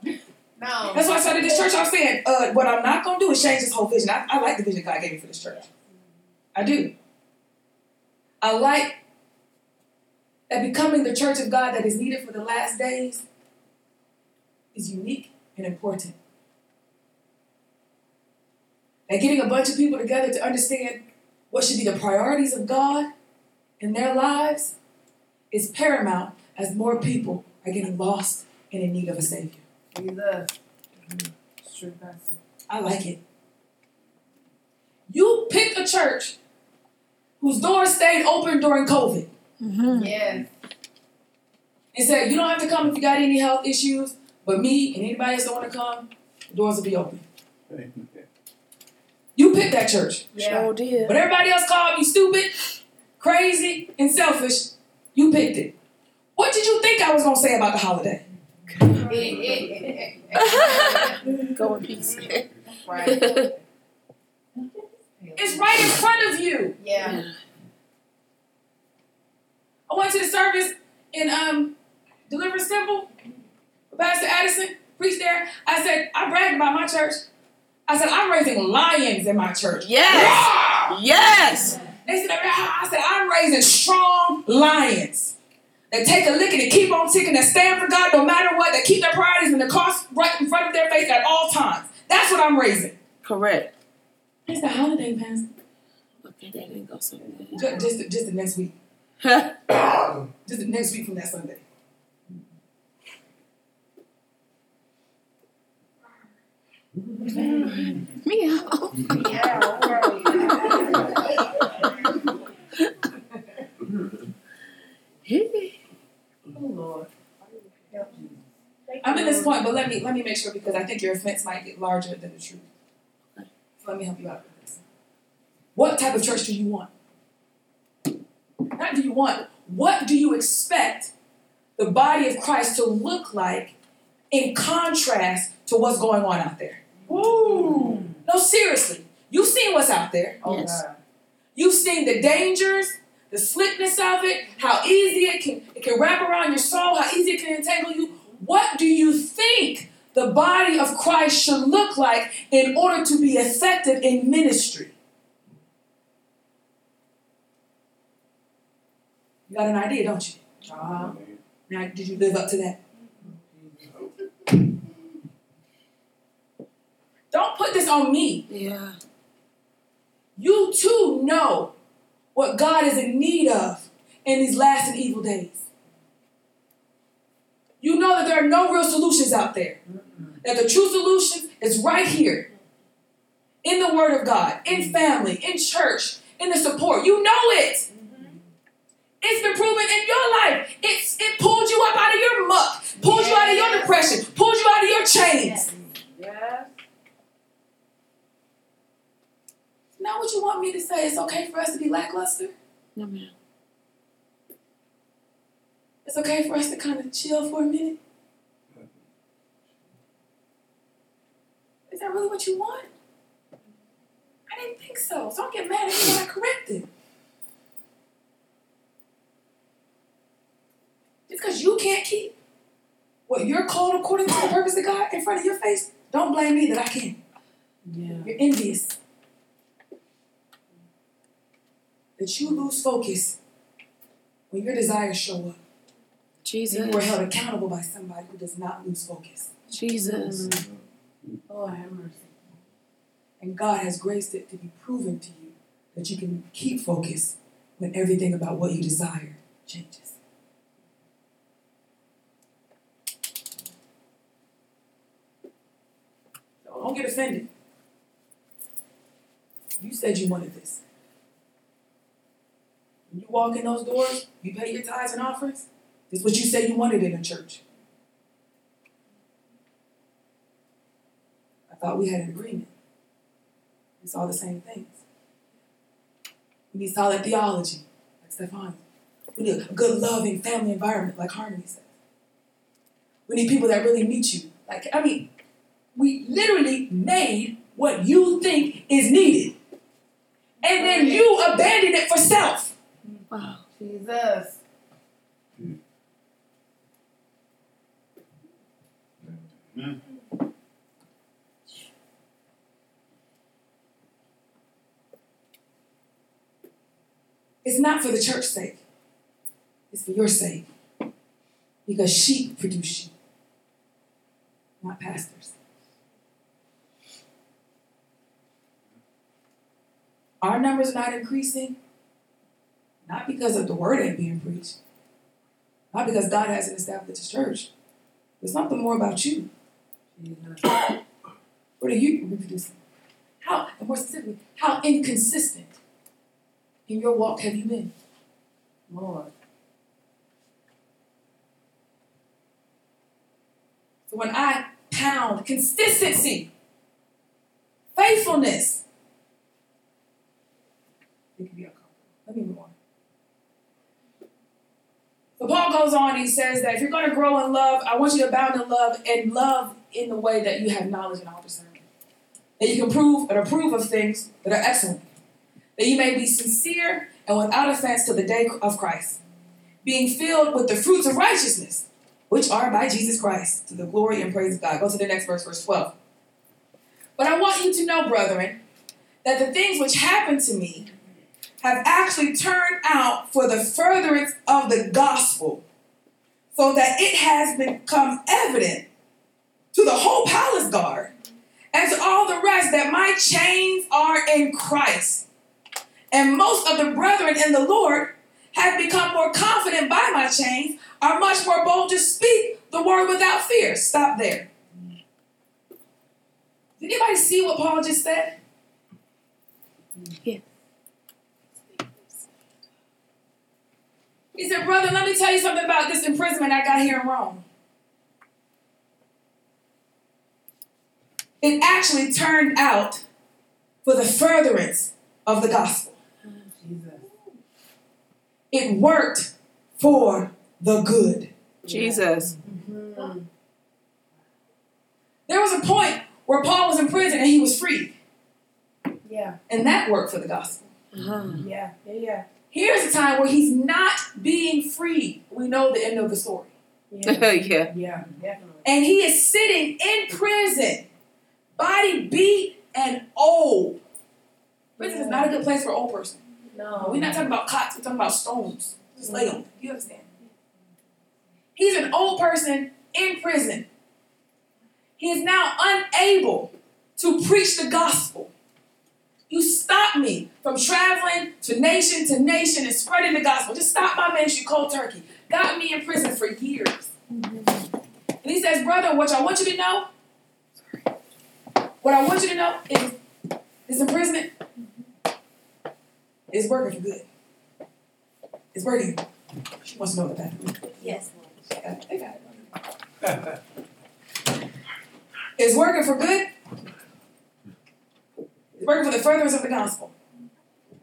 No. That's why I started this church. I was saying, uh, what I'm not gonna do is change this whole vision. I, I like the vision God gave me for this church. I do. I like that becoming the church of God that is needed for the last days is unique and important. That getting a bunch of people together to understand what should be the priorities of God in their lives is paramount as more people are getting lost and in need of a Savior. Jesus. It's true, Pastor. I like it. You pick a church whose doors stayed open during COVID Mm-hmm. Yes. and said, You don't have to come if you got any health issues, but me and anybody else that want to come, the doors will be open. You picked that church. Yeah. Sure did. But everybody else called me stupid, crazy, and selfish, you picked it. What did you think I was gonna say about the holiday? Go in peace. right. It's right in front of you. Yeah. I went to the service in um Deliverance Temple. Pastor Addison preached there. I said, I bragged about my church. I said, I'm raising lions in my church. Yes. Yes. They said. I said, I'm raising strong lions that take a licking and keep on ticking, that stand for God no matter what, that keep their priorities and the cost right in front of their face at all times. That's what I'm raising. Correct. It's the holiday, Pastor. Okay, that didn't go so good. Ju- Just, just the next week. Huh? Just the next week from that Sunday. Meow. Yeah. Oh Lord. I'm in this point, but let me let me make sure because I think your offense might get larger than the truth. So let me help you out with this. What type of church do you want? Not do you want, what do you expect the body of Christ to look like in contrast to what's going on out there? Woo. No, seriously. You've seen what's out there. Oh Yes. God. You've seen the dangers, the slickness of it, how easy it can it can wrap around your soul, how easy it can entangle you. What do you think the body of Christ should look like in order to be effective in ministry? You got an idea, don't you? Uh-huh. Now, did you live up to that? Don't put this on me. Yeah. You too know what God is in need of in these last and evil days. You know that there are no real solutions out there. That the true solution is right here in the Word of God, in family, in church, in the support. You know it. Mm-hmm. It's been proven in your life. It's it pulled you up out of your muck, pulled you out of your depression, pulled you out of your chains. Yes. Now, what you want me to say? It's okay for us to be lackluster. No, ma'am. It's okay for us to kind of chill for a minute. That really what you want? I didn't think so. So don't get mad at me when I correct it. Just because you can't keep what you're called according to the purpose of God in front of your face, don't blame me that I can. Yeah. You're envious. That you lose focus when your desires show up. And Jesus. you are held accountable by somebody who does not lose focus. Jesus. Mm-hmm. Oh, Lord have mercy. And God has graced it to be proven to you that you can keep focus when everything about what you desire changes. Don't get offended. You said you wanted this. When you walk in those doors, you pay your tithes and offerings. This is what you said you wanted in a church. I thought we had an agreement. We saw the same things. We need solid theology, like Stefan. We need a good, loving family environment, like Harmony says. We need people that really meet you. Like, I mean, we literally made what you think is needed. And then you abandoned it for self. Wow. Jesus. Hmm. Hmm. It's not for the church's sake. It's for your sake. Because sheep produce sheep, not pastors. Our numbers are not increasing, not because of the word ain't being preached, not because God hasn't established his church. There's something more about you. What are you reproducing? How, and more specifically, how inconsistent in your walk have you been? Lord. So when I pound consistency, faithfulness, It can be uncomfortable. Let me move on. So Paul goes on and he says that if you're going to grow in love, I want you to abound in love and love in the way that you have knowledge and all discernment. That you can prove and approve of things that are excellent. That you may be sincere and without offense to the day of Christ, being filled with the fruits of righteousness, which are by Jesus Christ, to the glory and praise of God. Go to the next verse, verse 12. But I want you to know, brethren, that the things which happened to me have actually turned out for the furtherance of the gospel, so that it has become evident to the whole palace guard and to all the rest that my chains are in Christ. And most of the brethren in the Lord have become more confident by my chains, are much more bold to speak the word without fear. Stop there. Did anybody see what Paul just said? Yeah. He said, Brother, let me tell you something about this imprisonment I got here in Rome. It actually turned out for the furtherance of the gospel. Jesus. It worked for the good. Jesus. There was a point where Paul was in prison and he was free, Yeah, and that worked for the gospel. Uh-huh. yeah, yeah, yeah. Here's a time where he's not being free. We know the end of the story. Yeah, yeah. yeah, definitely. And he is sitting in prison, body beat and old. Prison is not a good place for an old person. No, We're not talking about cots, we're talking about stones. Just lay mm-hmm. on. You understand? He's an old person in prison. He is now unable to preach the gospel. You stop me from traveling to nation to nation and spreading the gospel. Just stop my ministry cold turkey. Got me in prison for years. And he says, Brother, what I want you to know, what I want you to know is this imprisonment is working for good. It's working. She wants to know what that. Yes. They got it. They got it. It's working for good. It's working for the furtherance of the gospel.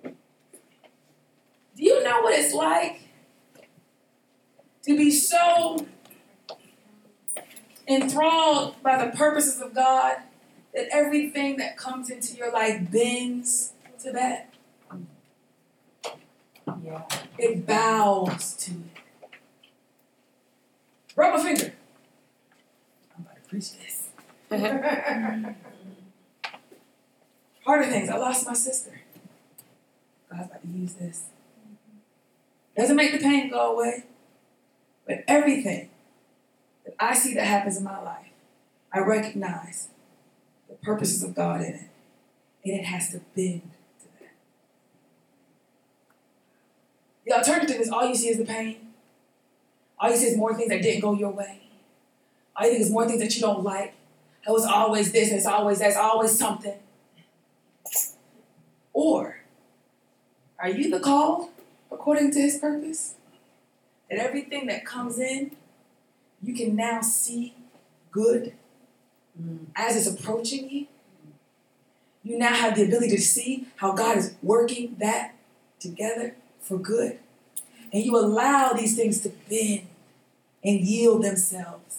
Do you know what it's like to be so enthralled by the purposes of God that everything that comes into your life bends to that? Yeah. It bows to it. Rub my finger. I'm about to preach this. Harder things. I lost my sister. God's about to use this. Doesn't make the pain go away, but everything that I see that happens in my life, I recognize the purposes of God in it, and it has to bend to that. The alternative is all you see is the pain. All you see is more things that didn't go your way. All you think is more things that you don't like. It was always this, and it's always that, it's always something. Or are you the called according to his purpose? That everything that comes in, you can now see good mm. as it's approaching you. You now have the ability to see how God is working that together for good. And you allow these things to bend and yield themselves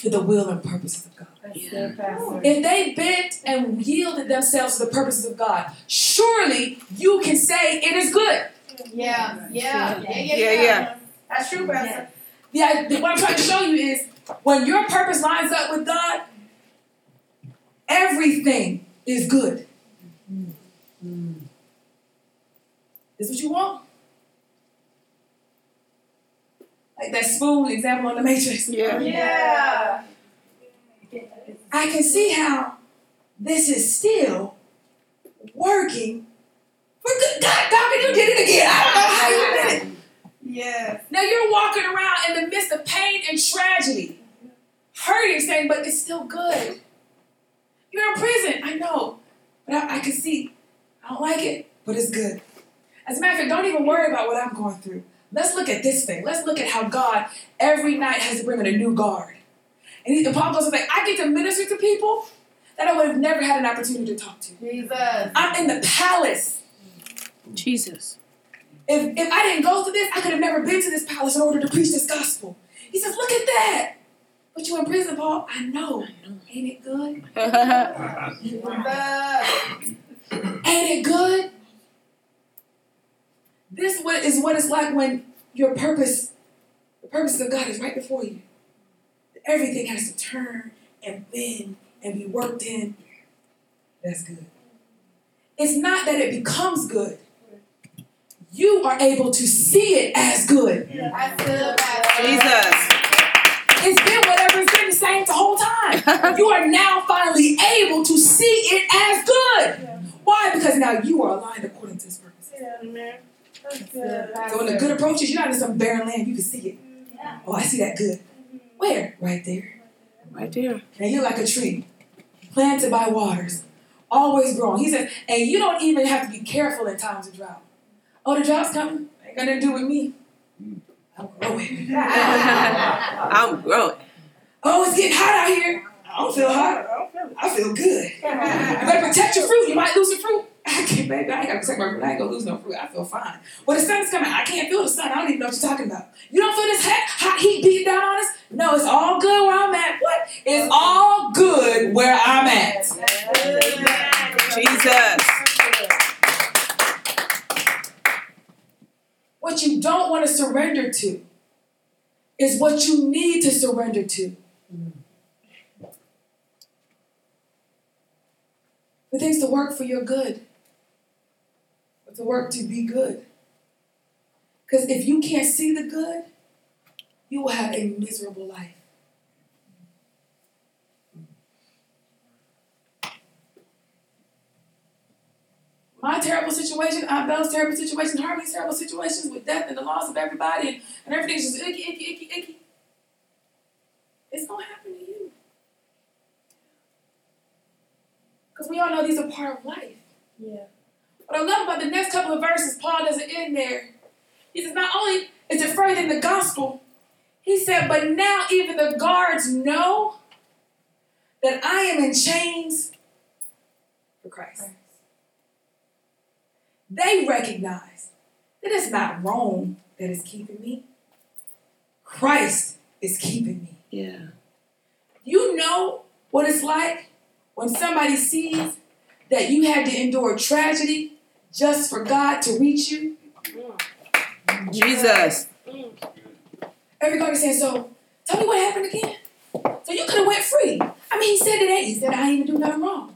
to the will and purposes of God. That's good, Pastor. If they bent and yielded themselves to the purposes of God, surely you can say it is good. Yeah, yeah, yeah, yeah, Yeah, yeah. That's true, Pastor. The, the- what I'm trying to show you is when your purpose lines up with God, everything is good. Is what you want? Like that spoon example on the Matrix. Yeah. Oh, yeah. I can see how this is still working for good. God, Doctor, you did it again. I don't know how you did it. Yes. Now you're walking around in the midst of pain and tragedy, hurting, saying, but it's still good. You're in prison, I know, but I, I can see. I don't like it, but it's good. As a matter of fact, don't even worry about what I'm going through. Let's look at this thing. Let's look at how God every night has to bring in a new guard. And, he, and Paul goes and like, I get to minister to people that I would have never had an opportunity to talk to. Jesus. I'm in the palace, Jesus. If, if I didn't go through this, I could have never been to this palace in order to preach this gospel. He says, Look at that. But you in prison, Paul. I know. Ain't it good? Ain't it good? This what is what it's like when your purpose, the purpose of God is right before you. Everything has to turn and bend and be worked in. That's good. It's not that it becomes good. You are able to see it as good. That's good, Pastor. Jesus. It's been whatever it's been the same the whole time. You are now finally able to see it as good. Why? Because now you are aligned according to his purpose. That's good, So when the good approaches, you're not in some barren land, you can see it. Oh, I see that good. Where? Right there. Right there. Now you're like a tree, planted by waters, always growing. He says, and you don't even have to be careful in times of drought. Oh, the drought's coming. Ain't got nothing to do with me. I'm growing. I'm growing. Oh, it's getting hot out here. I don't feel hot. I feel good. You better protect your fruit. You might lose your fruit. I can't, baby. I ain't got to protect my fruit. I ain't gonna lose no fruit. I feel fine. Well, the sun's coming. I can't feel the sun. I don't even know what you're talking about. You don't feel this hot, hot heat beating down on us? No, it's all good where I'm at. What? It's all good where I'm at. Jesus. What you don't want to surrender to is what you need to surrender to. The things to work for your good, but to work to be good. Because if you can't see the good, you will have a miserable life. My terrible situation, uh, Aunt Belle's terrible situations, Harmony's terrible situations with death and the loss of everybody, and, and everything's just icky, icky, icky, icky. It's gonna happen to you. Because we all know these are part of life. Yeah. What I love about the next couple of verses, Paul doesn't end there. He says, not only is it further in the gospel, he said, but now even the guards know that I am in chains for Christ. They recognize that it's not Rome that is keeping me. Christ is keeping me. Yeah. You know what it's like when somebody sees that you had to endure tragedy just for God to reach you? Jesus. Everybody saying, so tell me what happened again. So you could have went free. I mean, he said today, he said I didn't even do nothing wrong.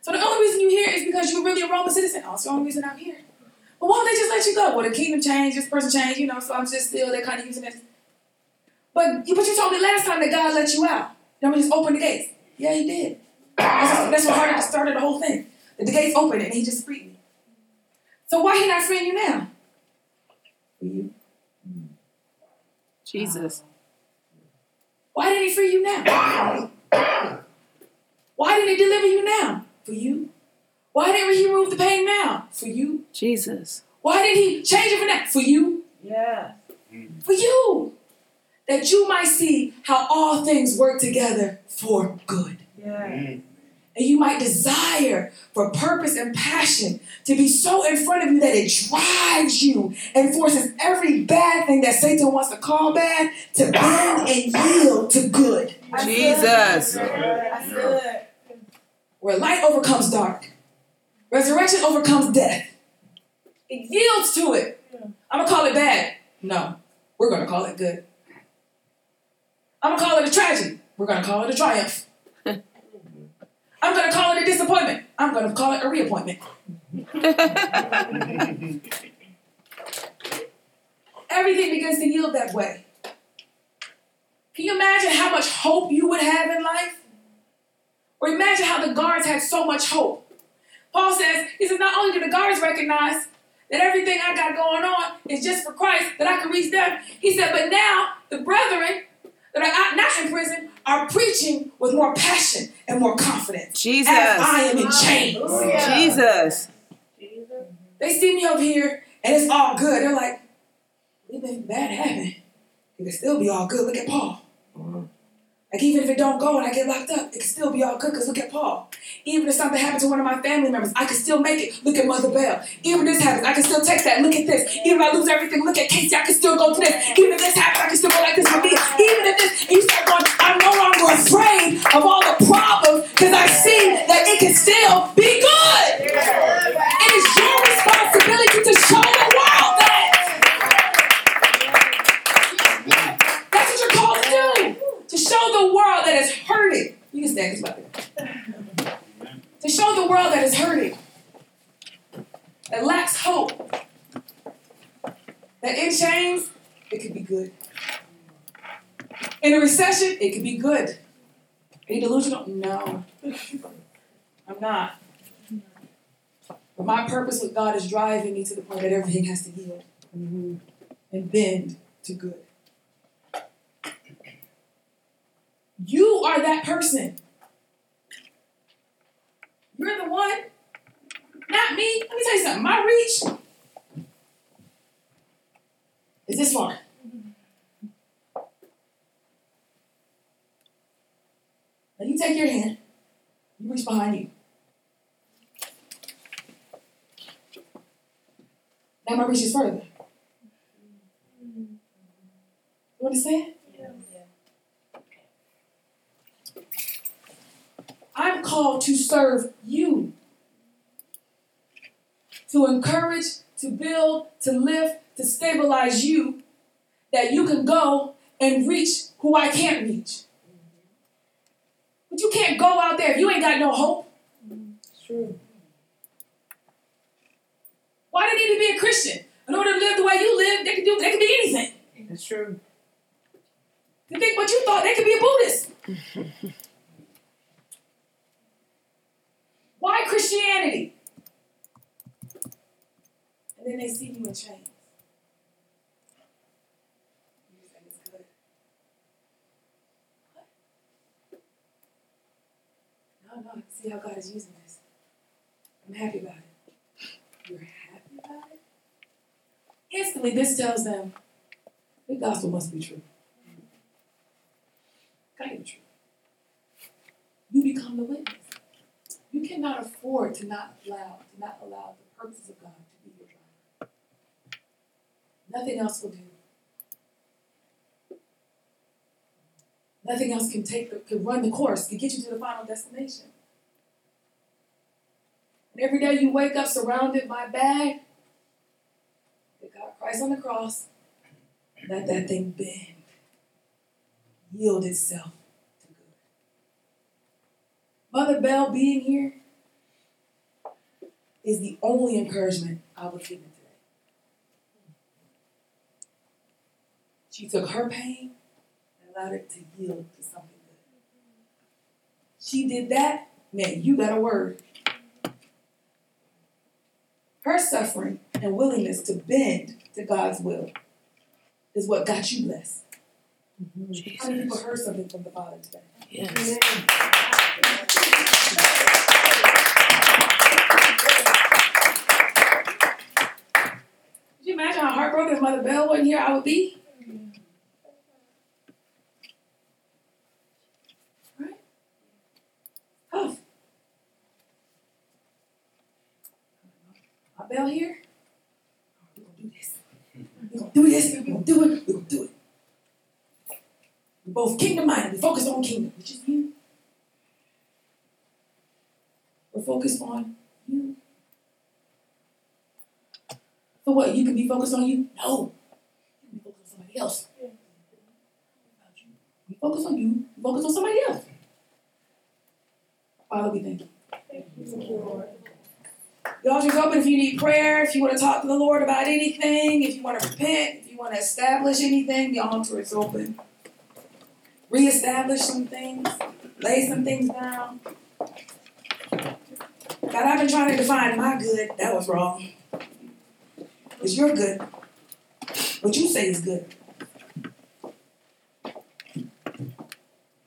So the only reason you're here is because you're really a Roman citizen. Oh, that's the only reason I'm here. But why don't they just let you go? Well, the kingdom changed, this person changed, you know, so I'm just still, they're kind of using this. But, but you told me last time that God let you out. You know, just open the gates. Yeah, he did. That's, that's what started, started the whole thing. That the gates opened and he just freed me. So why he not freeing you now? For you. Jesus. Why didn't he free you now? Why didn't he deliver you now? For you. Why didn't he remove the pain now? For you. Jesus. Why didn't he change it for now? For you. Yeah. For you. That you might see how all things work together for good. Yeah. And you might desire for purpose and passion to be so in front of you that it drives you and forces every bad thing that Satan wants to call bad to bend and yield to good. Jesus. good. That's good. Where light overcomes dark, resurrection overcomes death. It yields to it. I'm gonna call it bad. No, we're gonna call it good. I'm gonna call it a tragedy. We're gonna call it a triumph. I'm gonna call it a disappointment. I'm gonna call it a reappointment. Everything begins to yield that way. Can you imagine how much hope you would have in life? Or imagine how the guards had so much hope. Paul says, he says, not only do the guards recognize that everything I got going on is just for Christ, that I can reach them, he said, but now the brethren that are not in prison are preaching with more passion and more confidence. Jesus. As I am in chains. Hallelujah. Jesus. They see me over here and it's all good. They're like, even if bad happened, it can still be all good. Look at Paul. Like even if it don't go and I get locked up, it can still be all good. Cause look at Paul. Even if something happened to one of my family members, I can still make it. Look at Mother Bell. Even if this happens, I can still take that. Look at this. Even if I lose everything, look at Casey. I can still go to this. Even if this happens, I can still go like this with me. Even if this, and you start going, I'm no longer afraid of all the problems because I see that it can still be good. It is your responsibility to show the world that. That's what you're called to do. To show the world that it's hurting. You can stand this way. To show the world that it's hurting. That lacks hope. That in chains, it could be good. In a recession, it could be good. Are you delusional? No. I'm not. But my purpose with God is driving me to the point that everything has to yield and bend to good. You are that person. You're the one, not me. Let me tell you something. My reach is this far. You take your hand, you reach behind you. Now my reach is further. You understand? I'm called to serve you. To encourage, to build, to lift, to stabilize you, that you can go and reach who I can't reach. But you can't go out there if you ain't got no hope. True. Why do they need to be a Christian? In order to live the way you live, they can do they can be anything. That's true. You think what you thought they could be a Buddhist. Why Christianity? And then they see you in chains. You say it's good. What? No, no, I see how God is using this. I'm happy about it. You're happy about it? Instantly, this tells them the gospel must be true. Gotta be true. You become the witness. You cannot afford to not allow to not allow the purposes of God to be your driver. Nothing else will do. Nothing else can take the, can run the course, can get you to the final destination. And every day you wake up surrounded by bad, that God Christ on the cross, let that thing bend, yield itself to good. Mother Bell being here is the only encouragement I would give her today. She took her pain allowed it to yield to something good. She did that, man, you got a word. Her suffering and willingness to bend to God's will is what got you blessed. How many people heard something from the Father today? Yes. Could you imagine how heartbroken if Mother Bell wasn't here, I would be? Right? Tough. Here? We're gonna do this. We're gonna do this. We're gonna do it. We're gonna do it. We're both kingdom minded. We focus on kingdom, which is you. We're focused on you. For what? You can be focused on you? No. You can be focused on somebody else. We focus on you, we focus on somebody else. Father, we thank you. Thank you, Lord. The altar's open if you need prayer, if you want to talk to the Lord about anything, if you want to repent, if you want to establish anything, the altar is open. Reestablish some things, lay some things down. God, I've been trying to define my good. That was wrong. It's your good. What you say is good.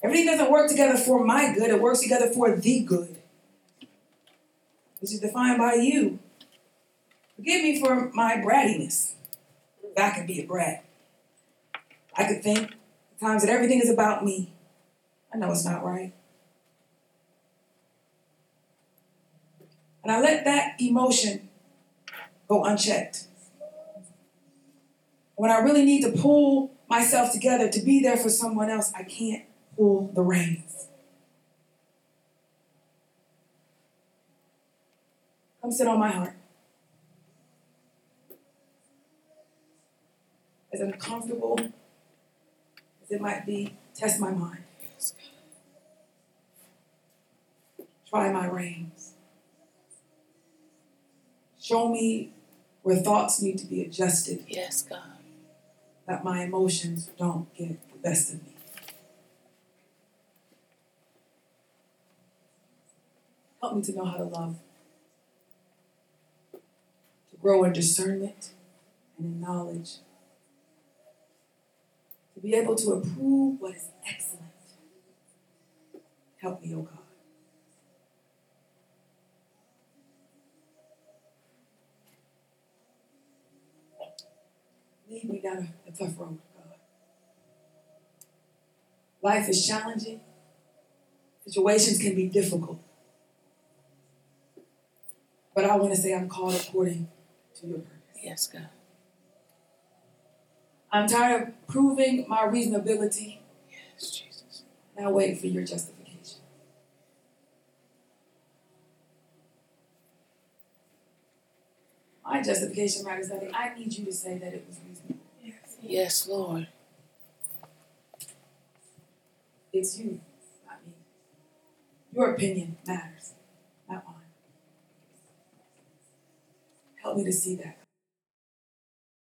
Everything doesn't work together for my good, it works together for the good. Which is defined by you. Forgive me for my brattiness. I can be a brat. I could think times that everything is about me. I know it's not right. And I let that emotion go unchecked. When I really need to pull myself together to be there for someone else, I can't pull the reins. Come sit on my heart. As uncomfortable as it might be, test my mind. Try my reins. Show me where thoughts need to be adjusted, Yes, God. that my emotions don't get the best of me. Help me to know how to love, grow in discernment and in knowledge, to be able to approve what is excellent. Help me, O God. Lead me down a, a tough road, God. Life is challenging. Situations can be difficult. But I want to say I'm called according to your purpose. Yes, God. I'm tired of proving my reasonability, Yes, Jesus. I wait for your justification. My justification, right, is that I need you to say that it was reasonable. Yes, Lord. It's you, not me. Your opinion matters, not mine. Help me to see that,